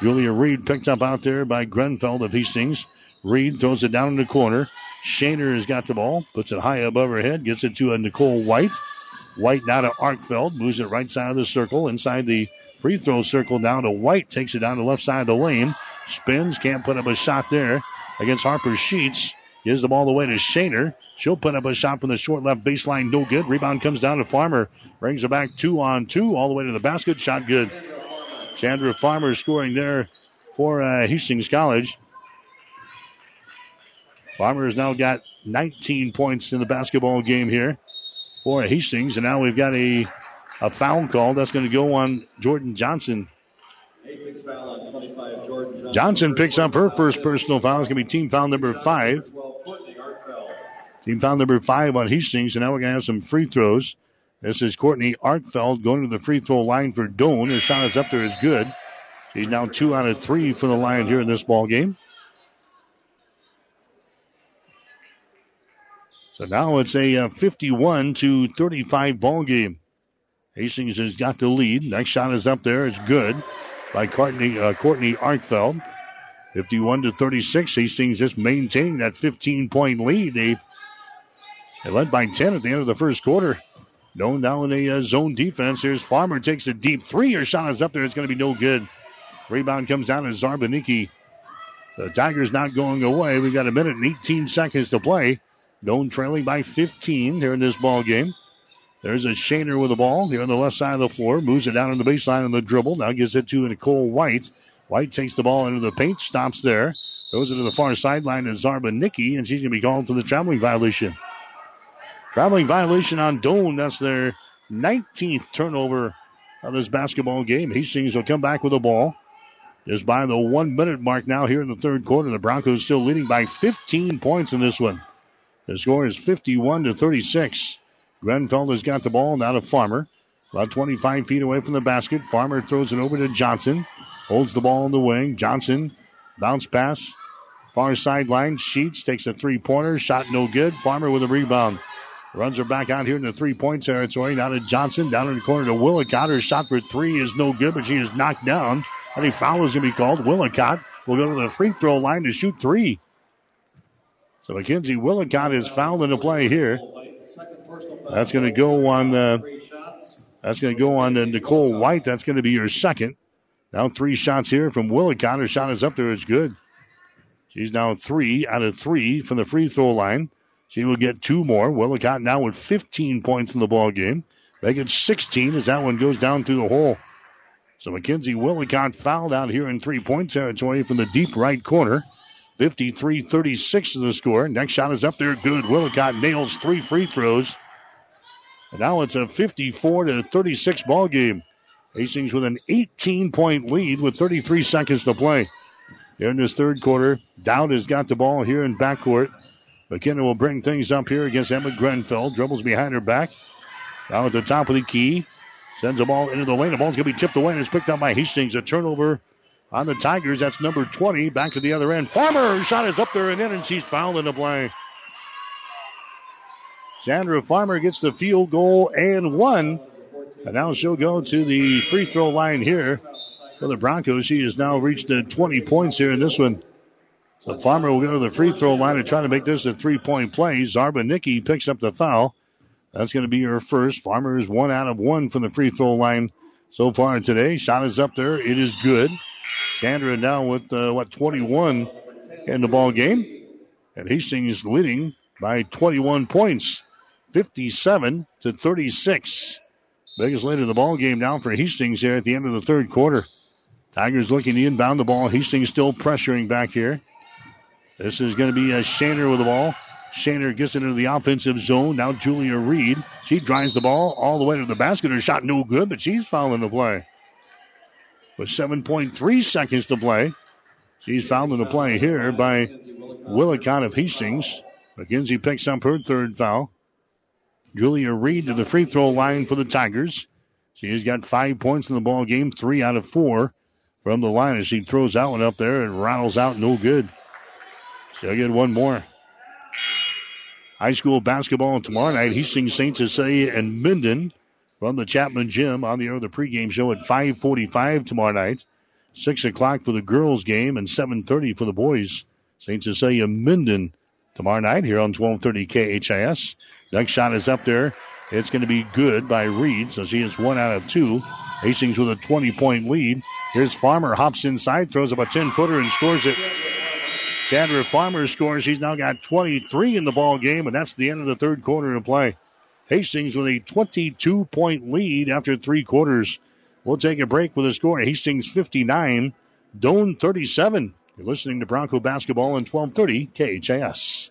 Julia Reed picked up out there by Grenfell of Hastings. Reed throws it down in the corner. Shaner has got the ball, puts it high above her head, gets it to a Nicole White. White now to Arkfeld, moves it right side of the circle, inside the free throw circle down to White, takes it down the left side of the lane, spins, can't put up a shot there against Harper Sheets. Gives the ball away to Shaner. She'll put up a shot from the short left baseline. No good. Rebound comes down to Farmer. Brings it back two on two all the way to the basket. Shot good. Chandra Farmer scoring there for uh, Hastings College. Farmer has now got 19 points in the basketball game here for Hastings, and now we've got a a foul call that's going to go on Jordan Johnson. Johnson picks up her first personal foul. It's going to be team foul number five. Team foul number five on Hastings, and now we're going to have some free throws. This is Courtney Arkfeld going to the free throw line for Doane. Her shot is up there is good. He's now two out of three for the line here in this ball game. So now it's a uh, 51 to 35 ball game. Hastings has got the lead. Next shot is up there. It's good by Courtney, uh, Courtney Arkfeld. 51 to 36. Hastings just maintaining that 15 point lead. They, they led by 10 at the end of the first quarter. Doane down in a uh, zone defense. Here's Farmer takes a deep three. Her shot is up there. It's going to be no good. Rebound comes down to Zarbanicki. The Tigers not going away. We've got a minute and 18 seconds to play. Doane trailing by 15 here in this ball game. There's a Shaner with the ball here on the left side of the floor. Moves it down on the baseline on the dribble. Now gives it to Nicole White. White takes the ball into the paint, stops there. Throws it to the far sideline to Zarbanicki, and she's going to be called for the traveling violation. Traveling violation on Doane. That's their 19th turnover of this basketball game. Hastings will come back with the ball. Just by the one minute mark now here in the third quarter. The Broncos still leading by 15 points in this one. The score is 51 to 36. Grenfell has got the ball now to Farmer. About 25 feet away from the basket. Farmer throws it over to Johnson. Holds the ball in the wing. Johnson bounce pass. Far sideline. Sheets takes a three pointer. Shot no good. Farmer with a rebound. Runs her back out here in the three point territory. Now to Johnson. Down in the corner to Willicott. Her shot for three is no good, but she is knocked down. I think foul is going to be called. Willicott will go to the free throw line to shoot three. So Mackenzie Willicott is fouled into play here. That's going to go on. Uh, that's going to go on to Nicole White. That's going to be your second. Now three shots here from Willicott. Her shot is up there. It's good. She's now three out of three from the free throw line. She will get two more. Willicott now with 15 points in the ball game. Make it 16 as that one goes down through the hole. So Mackenzie Willicott fouled out here in three point territory from the deep right corner. 53 36 is the score. Next shot is up there. Good. Willicott nails three free throws. And now it's a 54 to 36 ball game. Hastings with an 18 point lead with 33 seconds to play. Here in this third quarter, Dowd has got the ball here in backcourt. McKenna will bring things up here against Emma Grenfell. Dribbles behind her back. Now at the top of the key. Sends the ball into the lane. The ball's going to be tipped away and it's picked up by Hastings. A turnover on the Tigers. That's number 20. Back to the other end. Farmer, shot is up there and in, and she's fouled in the play. Sandra Farmer gets the field goal and one. And now she'll go to the free throw line here for the Broncos. She has now reached the 20 points here in this one. So Farmer will go to the free throw line and try to make this a three point play. Zarbanicki picks up the foul. That's going to be her first. Farmer is one out of one from the free throw line so far today. Shot is up there. It is good. Sandra now with uh, what 21 in the ball game, and Hastings leading by 21 points, 57 to 36. Biggest lead in the ball game now for Hastings here at the end of the third quarter. Tigers looking to inbound the ball. Hastings still pressuring back here. This is going to be a Shaner with the ball. Shaner gets it into the offensive zone. Now Julia Reed. She drives the ball all the way to the basket. Her shot no good, but she's fouling the play with 7.3 seconds to play. She's fouled in the play here by Willicott of Hastings. McKenzie picks up her third foul. Julia Reed to the free throw line for the Tigers. She has got five points in the ball game, three out of four from the line as she throws that one up there and rattles out no good. She'll get one more. High school basketball tomorrow night. Hastings St. Cecilia and Minden from the Chapman Gym on the air of the pregame show at 5:45 tomorrow night. Six o'clock for the girls game and 7:30 for the boys. St. Cecilia Minden tomorrow night here on 12:30 KHAS. Next shot is up there. It's going to be good by Reed, so she is one out of two. Hastings with a 20 point lead. Here's Farmer, hops inside, throws up a 10 footer and scores it. Sandra Farmer scores. She's now got 23 in the ball game, and that's the end of the third quarter of play. Hastings with a 22 point lead after three quarters. We'll take a break with a score. Hastings 59, Doane 37. You're listening to Bronco Basketball in 1230 KHAS.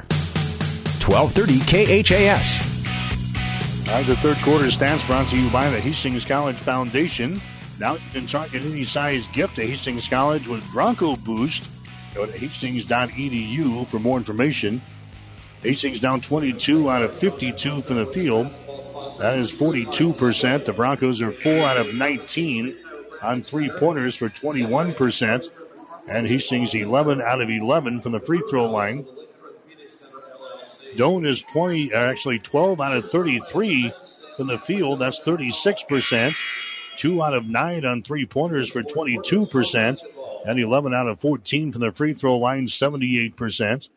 1230 KHAS. The third quarter stats brought to you by the Hastings College Foundation. Now you can target any size gift to Hastings College with Bronco Boost. Go to hastings.edu for more information. Hastings down 22 out of 52 from the field. That is 42%. The Broncos are 4 out of 19 on three pointers for 21%. And Hastings 11 out of 11 from the free throw line. Doane is 20, uh, actually 12 out of 33 from the field. That's 36%. Two out of nine on three pointers for 22%. And 11 out of 14 from the free throw line, 78%.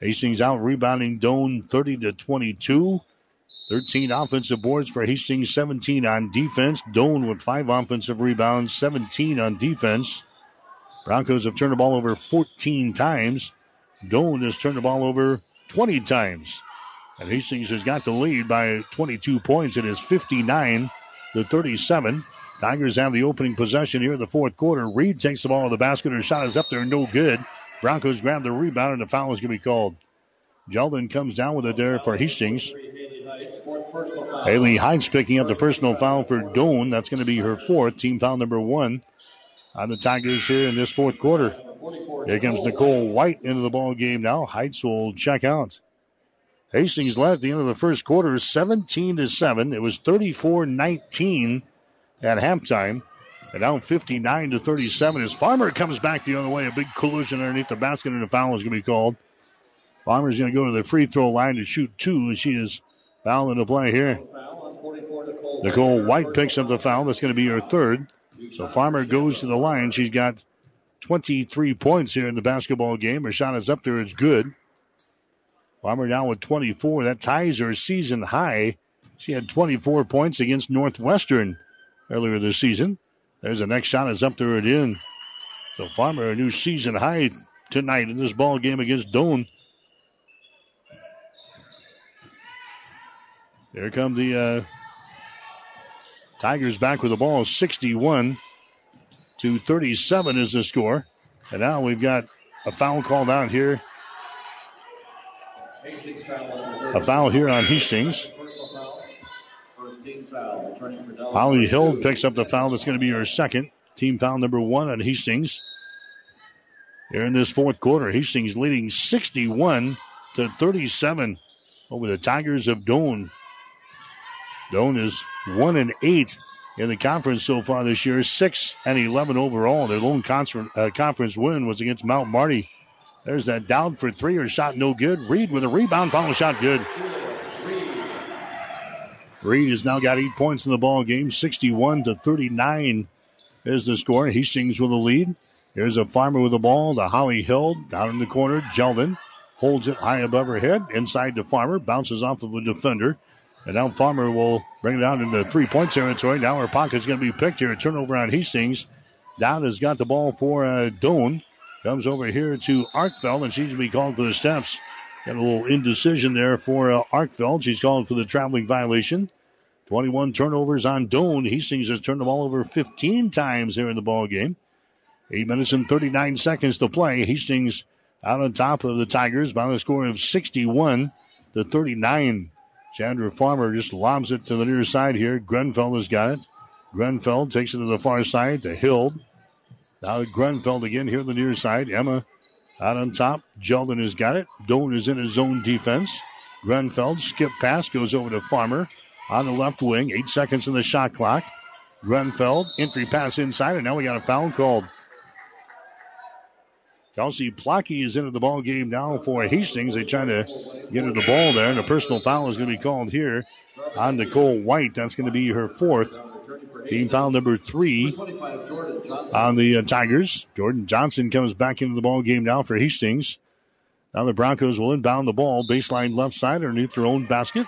Hastings out rebounding Doane 30 to 22. 13 offensive boards for Hastings, 17 on defense. Doane with five offensive rebounds, 17 on defense. Broncos have turned the ball over 14 times. Doane has turned the ball over 20 times. And Hastings has got the lead by 22 points. It is 59 to 37. Tigers have the opening possession here in the fourth quarter. Reed takes the ball to the basket. Her shot is up there, no good. Broncos grab the rebound, and the foul is going to be called. Jeldon comes down with it there for Hastings. Haley Heights picking up the personal foul for Doane. That's going to be her fourth, team foul number one on the Tigers here in this fourth quarter. Here comes Nicole White into the ball game now. Heights will check out. Hastings led at the end of the first quarter 17 to 7. It was 34-19 at halftime. And now 59 to 37 as Farmer comes back the other way. A big collision underneath the basket and a foul is going to be called. Farmer's going to go to the free throw line to shoot two, she is fouled into play here. Nicole White picks up the foul. That's going to be her third. So Farmer goes to the line. She's got 23 points here in the basketball game. Her shot is up there. It's good. Farmer down with 24. That ties her season high. She had 24 points against Northwestern earlier this season. There's the next shot is up there and in. So Farmer a new season high tonight in this ball game against Doane. There come the uh, Tigers back with the ball. 61 to 37 is the score. And now we've got a foul called out here. A foul here on Hastings. Holly Hild picks up the foul. That's going to be her second. Team foul number one on Hastings. Here in this fourth quarter, Hastings leading 61 to 37 over the Tigers of Doane. Doane is one and eight in the conference so far this year, six and 11 overall. Their lone conference, uh, conference win was against Mount Marty. There's that down for three or shot no good. Reed with a rebound, follow shot good. Reed has now got eight points in the ball game, 61 to 39 is the score. Hastings with the lead. Here's a farmer with the ball The Holly Hild down in the corner. Jeldon holds it high above her head. Inside to Farmer, bounces off of a defender. And now Farmer will bring it down into three point territory. Now her pocket's going to be picked here. A turnover on Hastings. Down has got the ball for uh, Doane. Comes over here to Arkfeld, and she's going to be called for the steps. Got a little indecision there for uh, Arkfeld. She's called for the traveling violation. 21 turnovers on Doane. Hastings has turned the ball over 15 times here in the ball game. Eight minutes and 39 seconds to play. Hastings out on top of the Tigers by the score of 61 to 39. Chandra Farmer just lobs it to the near side here. Grenfell has got it. Grenfell takes it to the far side to Hild. Now Grenfell again here on the near side. Emma out on top. Jeldon has got it. Doane is in his zone defense. Grenfell skip pass goes over to Farmer on the left wing. Eight seconds in the shot clock. Grenfell entry pass inside, and now we got a foul called. Kelsey Plocky is into the ball game now for Hastings. They try to get her the ball there, and a personal foul is going to be called here on Nicole White. That's going to be her fourth. Team foul number three on the uh, Tigers. Jordan Johnson comes back into the ball game now for Hastings. Now the Broncos will inbound the ball, baseline left side underneath their own basket.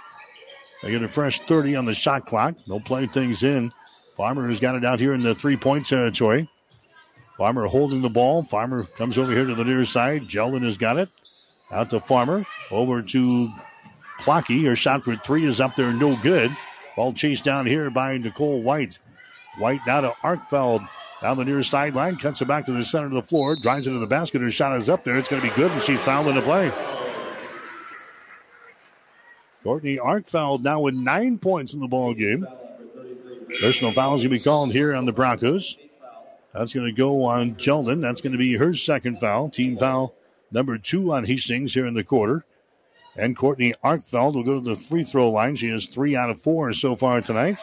They get a fresh 30 on the shot clock. They'll play things in. Farmer has got it out here in the three point territory. Farmer holding the ball. Farmer comes over here to the near side. Jeldon has got it. Out to Farmer. Over to Clocky. Her shot for three is up there, no good. Ball chased down here by Nicole White. White now to Arkfeld. Down the near sideline, cuts it back to the center of the floor, drives into the basket. Her shot is up there. It's going to be good, and she's fouled in the play. Courtney Arkfeld now with nine points in the ball game. Personal foul is going to be called here on the Broncos. That's going to go on Jeldon. That's going to be her second foul. Team foul number two on Hastings here in the quarter. And Courtney Arkfeld will go to the free throw line. She has three out of four so far tonight.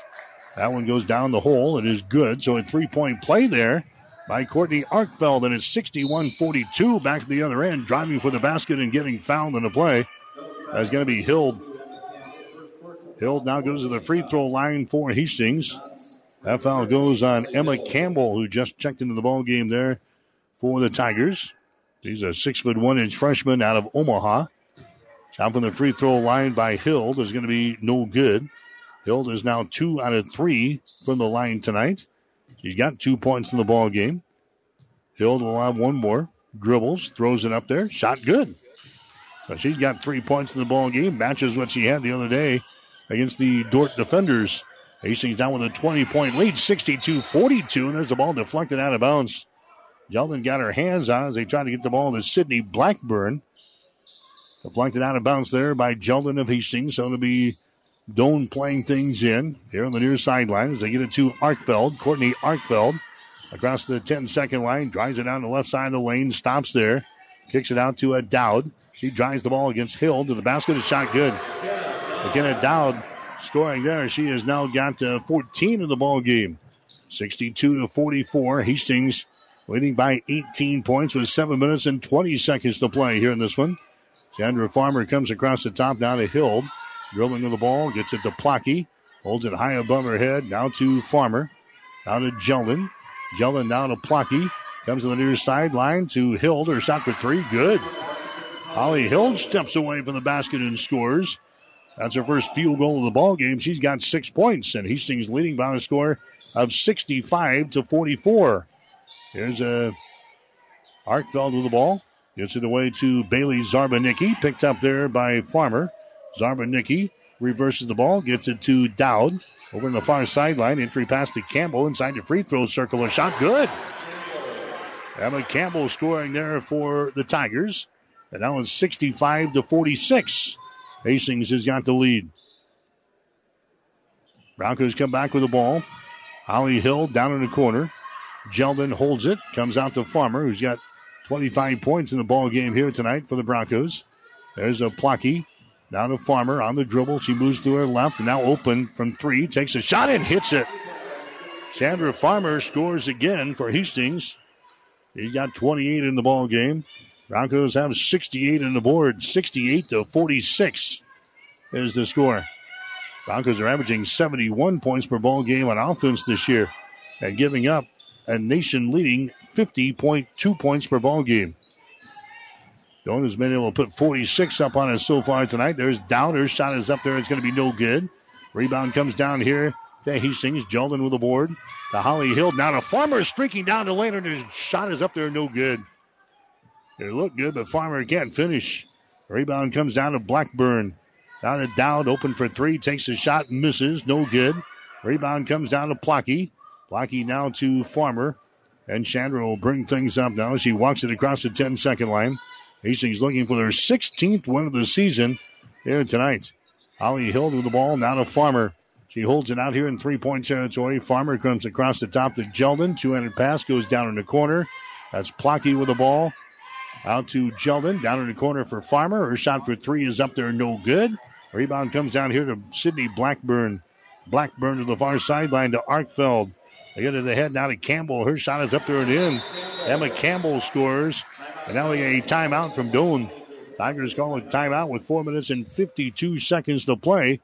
That one goes down the hole. It is good. So a three point play there by Courtney Arkfeld. And it's 61 42 back at the other end, driving for the basket and getting fouled in the play. That's going to be Hild. Hild now goes to the free throw line for Hastings. That foul goes on Emma Campbell, who just checked into the ball game there for the Tigers. She's a six foot one inch freshman out of Omaha. Shot from the free throw line by Hild is going to be no good. Hild is now two out of three from the line tonight. She's got two points in the ball game. Hild will have one more. Dribbles, throws it up there. Shot good. So she's got three points in the ball game. Matches what she had the other day against the Dordt defenders. Hastings down with a 20 point lead, 62 42. And there's the ball deflected out of bounds. Jeldon got her hands on as they tried to get the ball to Sydney Blackburn. Deflected out of bounds there by Jeldon of Hastings. So it'll be Doane playing things in here on the near sideline as they get it to Arkfeld. Courtney Arkfeld across the 10 second line, drives it down the left side of the lane, stops there, kicks it out to a Dowd. She drives the ball against Hild to the basket. A shot good. McKenna Dowd scoring there. She has now got uh, 14 in the ball game. 62 to 44. Hastings leading by 18 points with 7 minutes and 20 seconds to play here in this one. Sandra Farmer comes across the top now to Hild. Dribbling of the ball, gets it to Plocky. Holds it high above her head. Now to Farmer. Now to Jeldon. Jeldon now to Plocky. Comes to the near sideline to Hild. Her shot for three. Good. Holly Hild steps away from the basket and scores. That's her first field goal of the ball game. She's got six points, and Hastings leading by a score of 65 to 44. Here's uh, a Arkfeld with the ball. Gets it away to Bailey Zarbanicki. Picked up there by Farmer. Zarbanicki reverses the ball, gets it to Dowd. Over in the far sideline, entry pass to Campbell inside the free throw circle. A shot good. Emma Campbell scoring there for the Tigers. And now it's 65 to 46. Hastings has got the lead. Broncos come back with the ball. Holly Hild down in the corner. Jeldon holds it, comes out to Farmer, who's got 25 points in the ball game here tonight for the Broncos. There's a Plocky. Down to Farmer on the dribble. She moves to her left. Now open from three. Takes a shot and hits it. Sandra Farmer scores again for Hastings. He's got 28 in the ball game. Broncos have 68 in the board. 68 to 46 is the score. Broncos are averaging 71 points per ball game on offense this year and giving up a nation leading 50.2 points per ball game. Doane has been able to put 46 up on us so far tonight. There's Dowder. Shot is up there. It's going to be no good. Rebound comes down here to Hastings. Jeldon with the board. To Holly Hild. Now to Farmer streaking down the lane, and his shot is up there. No good. It looked good, but Farmer can't finish. Rebound comes down to Blackburn. Down to Dowd. Open for three. Takes a shot. Misses. No good. Rebound comes down to Plocky. Plocky now to Farmer. And Chandra will bring things up now she walks it across the 10 second line. Hastings looking for their 16th win of the season here tonight. Holly Hild with the ball, now to Farmer. She holds it out here in three point territory. Farmer comes across the top to Jeldon. Two handed pass goes down in the corner. That's Plocky with the ball. Out to Jeldon. Down in the corner for Farmer. Her shot for three is up there, no good. Rebound comes down here to Sydney Blackburn. Blackburn to the far sideline to Arkfeld. They get to the head now to Campbell. Her shot is up there and in. Emma Campbell scores. And now we get a timeout from Doane. Tigers call a timeout with four minutes and 52 seconds to play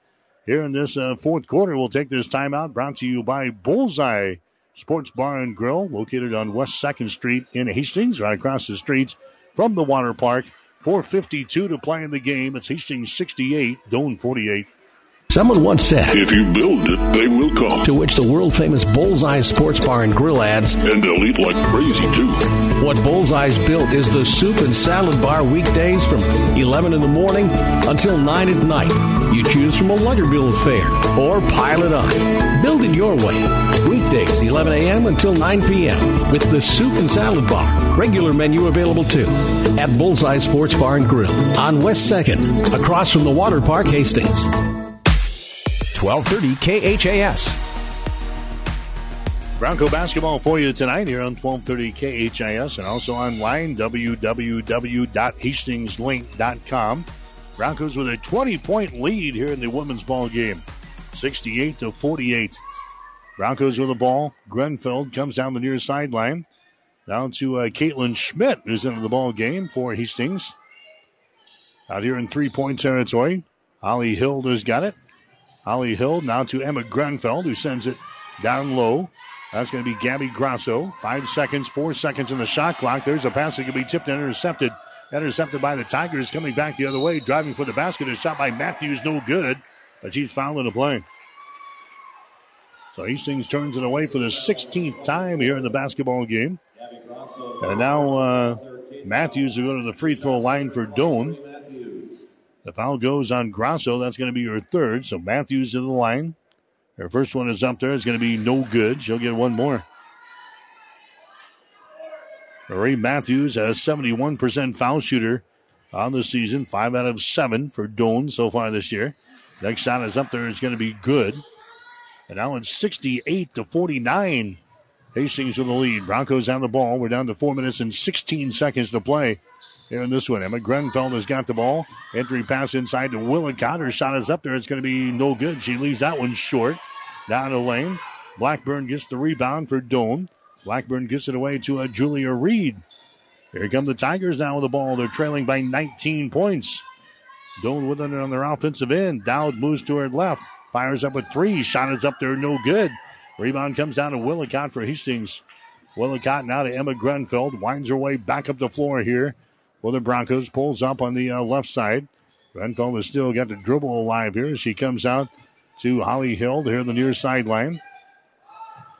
here in this uh, fourth quarter. We'll take this timeout brought to you by Bullseye Sports Bar and Grill, located on West 2nd Street in Hastings, right across the streets from the water park. 4.52 to play in the game. It's Hastings 68, Doane 48. Someone once said, If you build it, they will come. To which the world famous Bullseye Sports Bar and Grill adds, And they'll eat like crazy, too. What Bullseye's built is the soup and salad bar weekdays from 11 in the morning until 9 at night. You choose from a Luggerbill affair or pile it on. Build it your way. Weekdays, 11 a.m. until 9 p.m. with the soup and salad bar. Regular menu available too at Bullseye Sports Bar and Grill on West 2nd, across from the Water Park, Hastings. 1230 KHAS. Bronco basketball for you tonight here on 1230 KHAS and also online www.hastingslink.com. Broncos with a 20 point lead here in the women's ball game, 68 to 48. Broncos with the ball. Grenfell comes down the near sideline. Down to uh, Caitlin Schmidt, who's into the ball game for Hastings. Out here in three point territory. Holly Hild has got it. Holly Hild now to Emma Grenfell, who sends it down low. That's going to be Gabby Grosso. Five seconds, four seconds in the shot clock. There's a pass that can be tipped and intercepted. Intercepted by the Tigers. Coming back the other way, driving for the basket. A shot by Matthews, no good. But she's fouled in the play. So Hastings turns it away for the 16th time here in the basketball game. And now uh, Matthews will go to the free throw line for Doane. The foul goes on Grosso. That's going to be her third. So Matthews to the line. Her first one is up there. It's going to be no good. She'll get one more. Marie Matthews, a 71% foul shooter on the season. Five out of seven for Doane so far this year. Next shot is up there. It's going to be good. And now it's 68 to 49. Hastings with the lead. Broncos on the ball. We're down to four minutes and 16 seconds to play here in this one. Emma Grenfell has got the ball. Entry pass inside to Willicott. Her shot is up there. It's going to be no good. She leaves that one short. Down the lane. Blackburn gets the rebound for Doane. Blackburn gets it away to a Julia Reed. Here come the Tigers now with the ball. They're trailing by 19 points. Doane with it on their offensive end. Dowd moves to her left. Fires up a three. Shot is up there. No good. Rebound comes down to Willicott for Hastings. Willicott now to Emma Grenfell. Winds her way back up the floor here for the Broncos. Pulls up on the uh, left side. Grenfell has still got the dribble alive here. She comes out to Holly Hild here on the near sideline.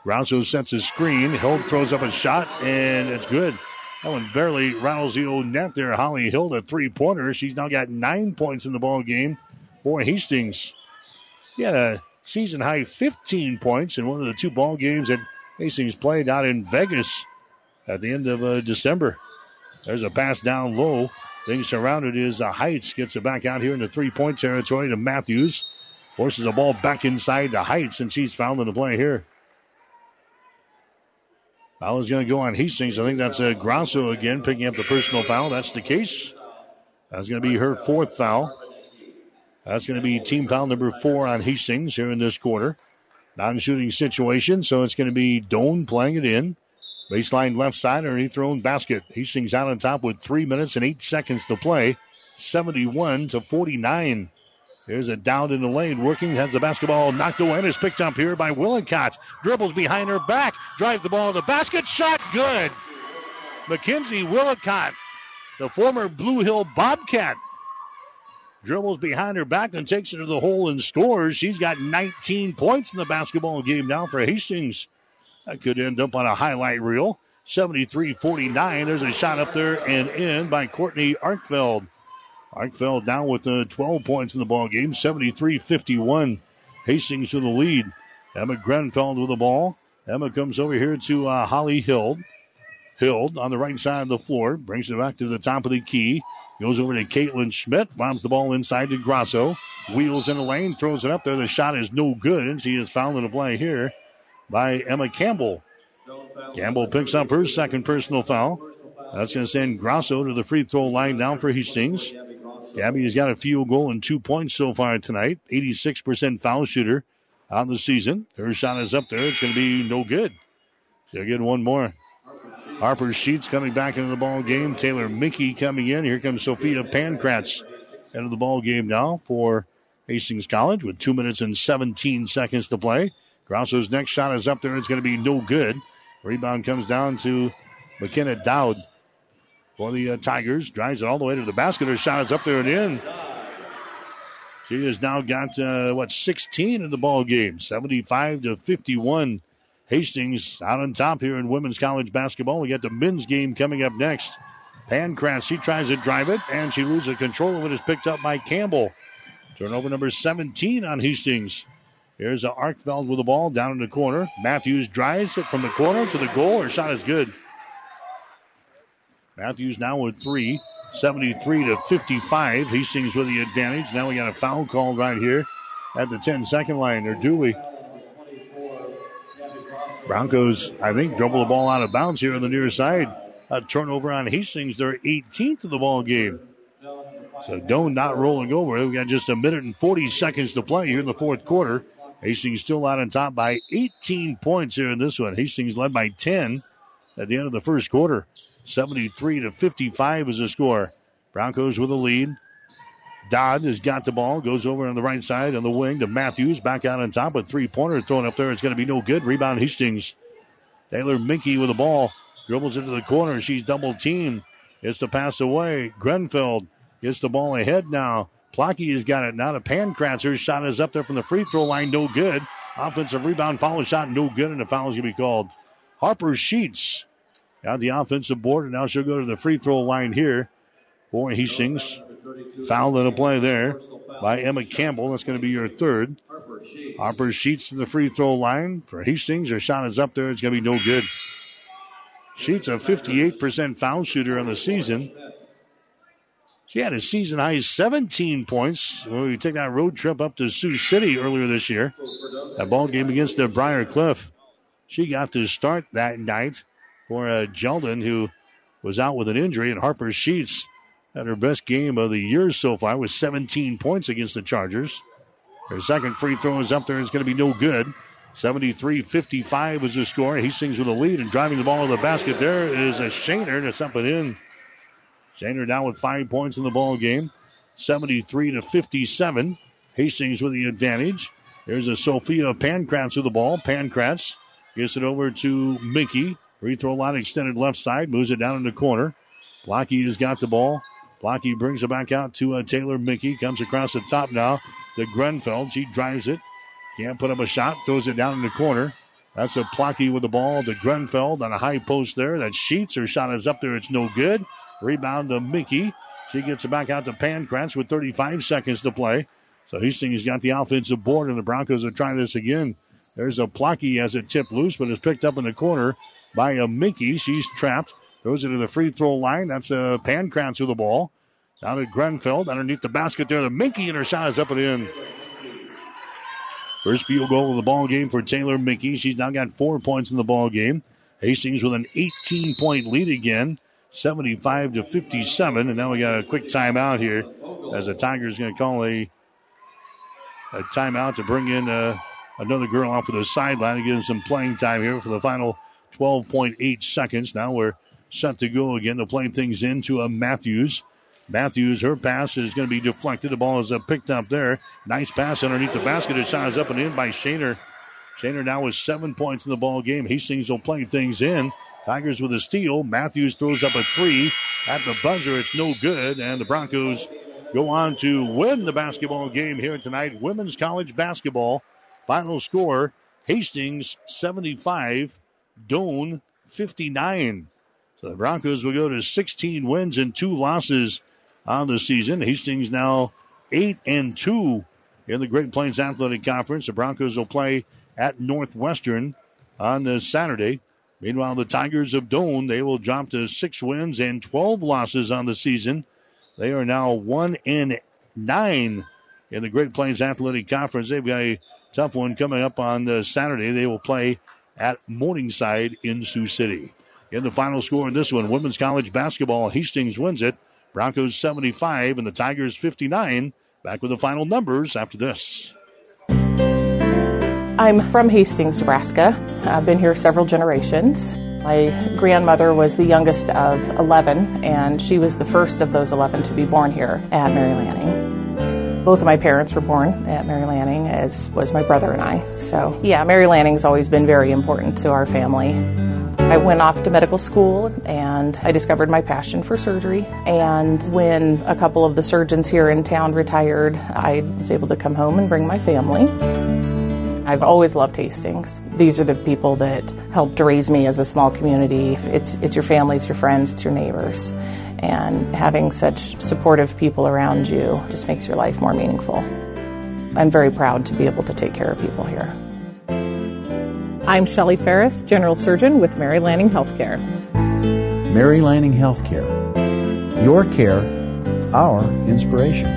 Grosso sets a screen. Hild throws up a shot, and it's good. That one barely rattles the old net there. Holly Hild, a three pointer. She's now got nine points in the ball game for Hastings. He had a season high 15 points in one of the two ball games that Hastings played out in Vegas at the end of uh, December. There's a pass down low. Things surrounded is uh, Heights. Gets it back out here in the three point territory to Matthews. Forces the ball back inside to Heights, and she's fouled in the play here. Foul is going to go on Hastings. I think that's uh, Grosso again picking up the personal foul. That's the case. That's going to be her fourth foul. That's going to be team foul number four on Hastings here in this quarter. Non shooting situation, so it's going to be Doane playing it in. Baseline left side underneath their own basket. Hastings out on top with three minutes and eight seconds to play. 71 to 49. There's a down in the lane. Working, has the basketball knocked away and is picked up here by Willicott. Dribbles behind her back. Drives the ball to the basket. Shot good. Mackenzie Willicott, the former Blue Hill Bobcat, dribbles behind her back and takes it to the hole and scores. She's got 19 points in the basketball game now for Hastings. That could end up on a highlight reel. 73 49. There's a shot up there and in by Courtney Arkfeld. Arkfeld down with uh, 12 points in the ball game. 73 51. Hastings to the lead. Emma Grenfell with the ball. Emma comes over here to uh, Holly Hild. Hild on the right side of the floor. Brings it back to the top of the key. Goes over to Caitlin Schmidt. Bombs the ball inside to Grosso. Wheels in the lane. Throws it up there. The shot is no good. And she is fouled in the play here by Emma Campbell. Campbell picks up her second personal foul. That's going to send Grosso to the free throw line down for Hastings. Gabby has got a field goal and two points so far tonight. 86% foul shooter on the season. Her shot is up there. It's going to be no good. She'll get one more. Harper Sheets coming back into the ball game. Taylor Mickey coming in. Here comes Sophia Pankratz into the ball game now for Hastings College with two minutes and 17 seconds to play. Grosso's next shot is up there. It's going to be no good. Rebound comes down to McKenna Dowd for the uh, Tigers. Drives it all the way to the basket. Her shot is up there and in. She has now got uh, what 16 in the ball game, 75 to 51. Hastings out on top here in women's college basketball. We got the men's game coming up next. Pankratz, she tries to drive it, and she loses control of it. Is picked up by Campbell. Turnover number 17 on Hastings. Here's a Arkfeld with the ball down in the corner. Matthews drives it from the corner to the goal. Her shot is good. Matthews now with three. 73 to 55. Hastings with the advantage. Now we got a foul called right here at the 10 second line. Or do we? Broncos, I think, dribble the ball out of bounds here on the near side. A turnover on Hastings. They're 18th of the ball game. So Doane not rolling over. We've got just a minute and 40 seconds to play here in the fourth quarter. Hastings still out on top by 18 points here in this one. Hastings led by 10 at the end of the first quarter. 73 to 55 is the score. Broncos with a lead. Dowd has got the ball, goes over on the right side on the wing to Matthews, back out on top. A three pointer thrown up there. It's going to be no good. Rebound Hastings. Taylor Mickey with the ball. Dribbles into the corner. She's double teamed. It's the pass away. Grenfell gets the ball ahead now. Plocky has got it now to Pancratzer. Shot is up there from the free throw line. No good. Offensive rebound, foul shot, no good, and the foul is going to be called. Harper Sheets got the offensive board, and now she'll go to the free throw line here for Hastings. Foul in a play there by Emma Campbell. That's going to be your third. Harper Sheets to the free throw line for Hastings. Her shot is up there. It's going to be no good. Sheets a 58% foul shooter on the season. She had a season high 17 points when we took that road trip up to Sioux City earlier this year. That ball game against the Briar Cliff. She got to start that night for uh, Jeldon, who was out with an injury, and Harper Sheets had her best game of the year so far with 17 points against the Chargers. Her second free throw is up there. It's going to be no good. 73-55 is the score. Hastings with a lead and driving the ball to the basket. There is a Shaner that's up in. Shaner down with five points in the ball game. 73 to 57. Hastings with the advantage. There's a Sophia Pankratz with the ball. Pankratz gets it over to Mickey. Free throw line extended left side. Moves it down in the corner. Plocky has got the ball. Plocky brings it back out to uh, Taylor Mickey. Comes across the top now to Grenfell. She drives it. Can't put up a shot. Throws it down in the corner. That's a Plocky with the ball to Grenfell on a high post there. That Sheets. Her shot is up there. It's no good. Rebound to Mickey. She gets it back out to Pankratz with 35 seconds to play. So Hastings got the offensive board, and the Broncos are trying this again. There's a Plocky as it tipped loose, but is picked up in the corner by a Mickey. She's trapped. Throws it to the free throw line. That's a Pankratz with the ball. Down to Grenfell Underneath the basket there. The Mickey and her shot is up and in. First field goal of the ball game for Taylor Mickey. She's now got four points in the ball game. Hastings with an 18 point lead again. 75 to 57. And now we got a quick timeout here as the Tigers going to call a, a timeout to bring in uh, another girl off of the sideline give them some playing time here for the final 12.8 seconds. Now we're set to go again to play things into a Matthews. Matthews, her pass is going to be deflected. The ball is uh, picked up there. Nice pass underneath the basket. It shot up and in by Shaner. Shaner now with seven points in the ball game. Hastings will play things in. Tigers with a steal. Matthews throws up a three at the buzzer. It's no good. And the Broncos go on to win the basketball game here tonight. Women's college basketball. Final score Hastings 75, Doane 59. The Broncos will go to 16 wins and two losses on the season. Hastings now 8 and 2 in the Great Plains Athletic Conference. The Broncos will play at Northwestern on this Saturday. Meanwhile, the Tigers of Doane, they will drop to six wins and 12 losses on the season. They are now 1 and 9 in the Great Plains Athletic Conference. They've got a tough one coming up on the Saturday. They will play at Morningside in Sioux City. In the final score in this one, women's college basketball, Hastings wins it. Broncos 75 and the Tigers 59. Back with the final numbers after this. I'm from Hastings, Nebraska. I've been here several generations. My grandmother was the youngest of 11, and she was the first of those 11 to be born here at Mary Lanning. Both of my parents were born at Mary Lanning, as was my brother and I. So, yeah, Mary Lanning's always been very important to our family. I went off to medical school and I discovered my passion for surgery. And when a couple of the surgeons here in town retired, I was able to come home and bring my family. I've always loved Hastings. These are the people that helped raise me as a small community. It's, it's your family, it's your friends, it's your neighbors. And having such supportive people around you just makes your life more meaningful. I'm very proud to be able to take care of people here. I'm Shelley Ferris, General Surgeon with Mary Lanning Healthcare. Mary Lanning Healthcare. Your care, our inspiration.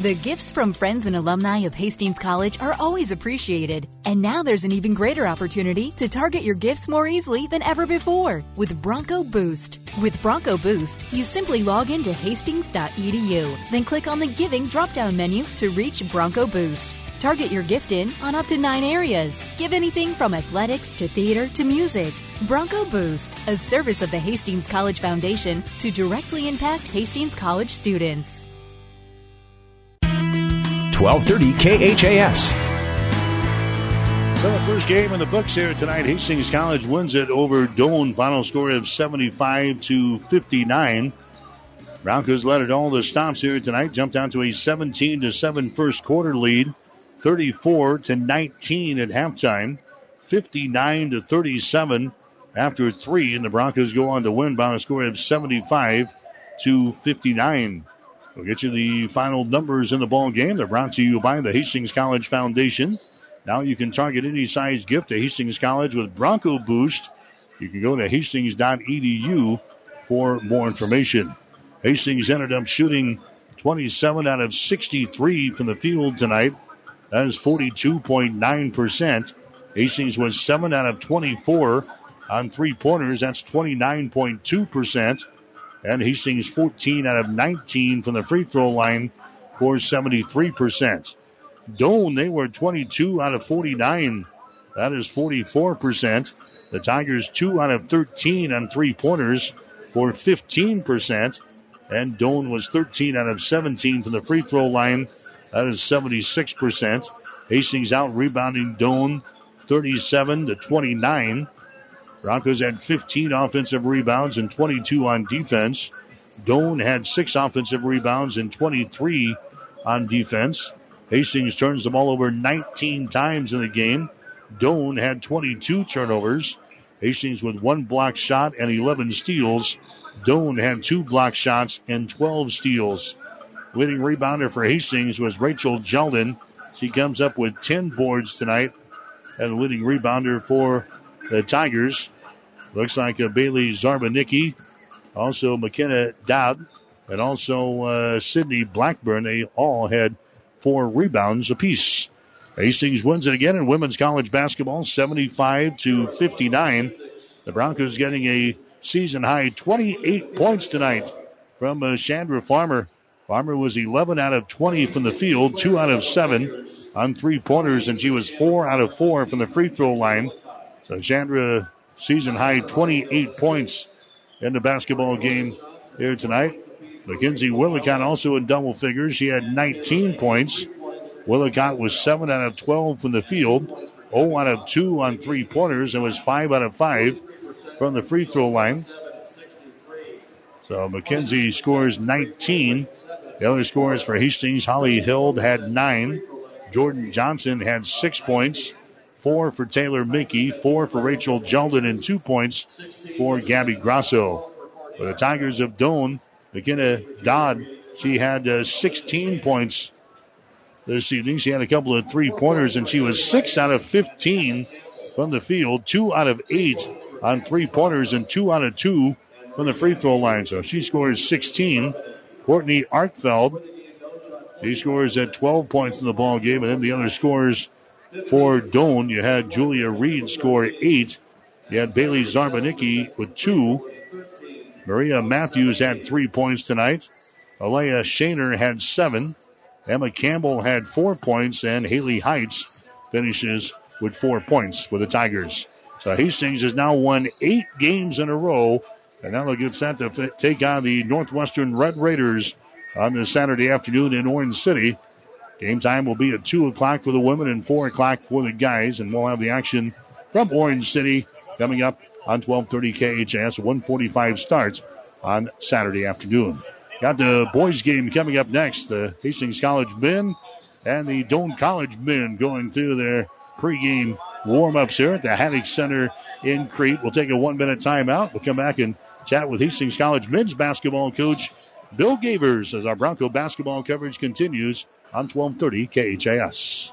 The gifts from friends and alumni of Hastings College are always appreciated. And now there's an even greater opportunity to target your gifts more easily than ever before with Bronco Boost. With Bronco Boost, you simply log into hastings.edu, then click on the Giving drop down menu to reach Bronco Boost. Target your gift in on up to nine areas. Give anything from athletics to theater to music. Bronco Boost, a service of the Hastings College Foundation to directly impact Hastings College students. 1230 KHAS. So the first game in the books here tonight, Hastings College wins it over Doane. Final score of 75 to 59. Broncos led it all the stops here tonight. Jumped down to a 17 to 7 first quarter lead. 34 to 19 at halftime. 59 to 37 after three, and the Broncos go on to win by a score of 75 to 59. We'll get you the final numbers in the ball game. They're brought to you by the Hastings College Foundation. Now you can target any size gift to Hastings College with Bronco Boost. You can go to hastings.edu for more information. Hastings ended up shooting 27 out of 63 from the field tonight. That is 42.9%. Hastings was 7 out of 24 on three pointers. That's 29.2%. And Hastings 14 out of 19 from the free throw line for 73%. Doane, they were 22 out of 49. That is 44%. The Tigers 2 out of 13 on three pointers for 15%. And Doane was 13 out of 17 from the free throw line. That is 76%. Hastings out rebounding Doane 37 to 29. Broncos had 15 offensive rebounds and 22 on defense. Doane had six offensive rebounds and 23 on defense. Hastings turns the ball over 19 times in the game. Doane had 22 turnovers. Hastings with one block shot and 11 steals. Doane had two block shots and 12 steals. Leading rebounder for Hastings was Rachel Jeldon. She comes up with 10 boards tonight. And the leading rebounder for the Tigers looks like uh, Bailey Zarbanicki, also McKenna Dowd, and also uh, Sydney Blackburn. They all had four rebounds apiece. Hastings wins it again in women's college basketball, 75 to 59. The Broncos getting a season high 28 points tonight from uh, Chandra Farmer. Farmer was 11 out of 20 from the field, 2 out of 7 on three pointers, and she was 4 out of 4 from the free throw line. So Chandra, season high 28 points in the basketball game here tonight. Mackenzie Willicott also in double figures. She had 19 points. Willicott was 7 out of 12 from the field, 0 out of 2 on three pointers, and was 5 out of 5 from the free throw line. So Mackenzie scores 19. The other scores for Hastings, Holly Hild had 9. Jordan Johnson had 6 points. Four for Taylor Mickey, four for Rachel Jeldon, and two points for Gabby Grosso. For the Tigers of Doane, McKenna Dowd, she had uh, 16 points this evening. She had a couple of three pointers, and she was six out of 15 from the field, two out of eight on three pointers, and two out of two from the free throw line. So she scores 16. Courtney Arkfeld, she scores at 12 points in the ball game, and then the other scores for Doane. You had Julia Reed score eight. You had Bailey Zarbanicki with two. Maria Matthews had three points tonight. Alea Shaner had seven. Emma Campbell had four points, and Haley Heights finishes with four points for the Tigers. So Hastings has now won eight games in a row, and now they'll get set to take on the Northwestern Red Raiders on this Saturday afternoon in Orange City. Game time will be at 2 o'clock for the women and 4 o'clock for the guys, and we'll have the action from Orange City coming up on 1230 KHAS. 145 starts on Saturday afternoon. Got the boys game coming up next. The Hastings College men and the Doane College men going through their pregame warm-ups here at the Haddock Center in Crete. We'll take a one-minute timeout. We'll come back and chat with Hastings College men's basketball coach Bill Gavers as our Bronco basketball coverage continues on 1230 KHAS.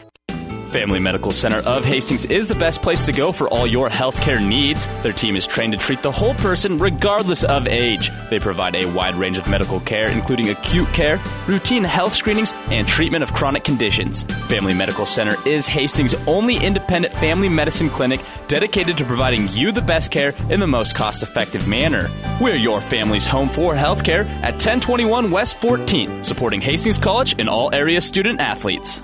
Family Medical Center of Hastings is the best place to go for all your healthcare needs. Their team is trained to treat the whole person regardless of age. They provide a wide range of medical care, including acute care, routine health screenings, and treatment of chronic conditions. Family Medical Center is Hastings' only independent family medicine clinic dedicated to providing you the best care in the most cost effective manner. We're your family's home for healthcare at 1021 West 14th, supporting Hastings College and all area student athletes.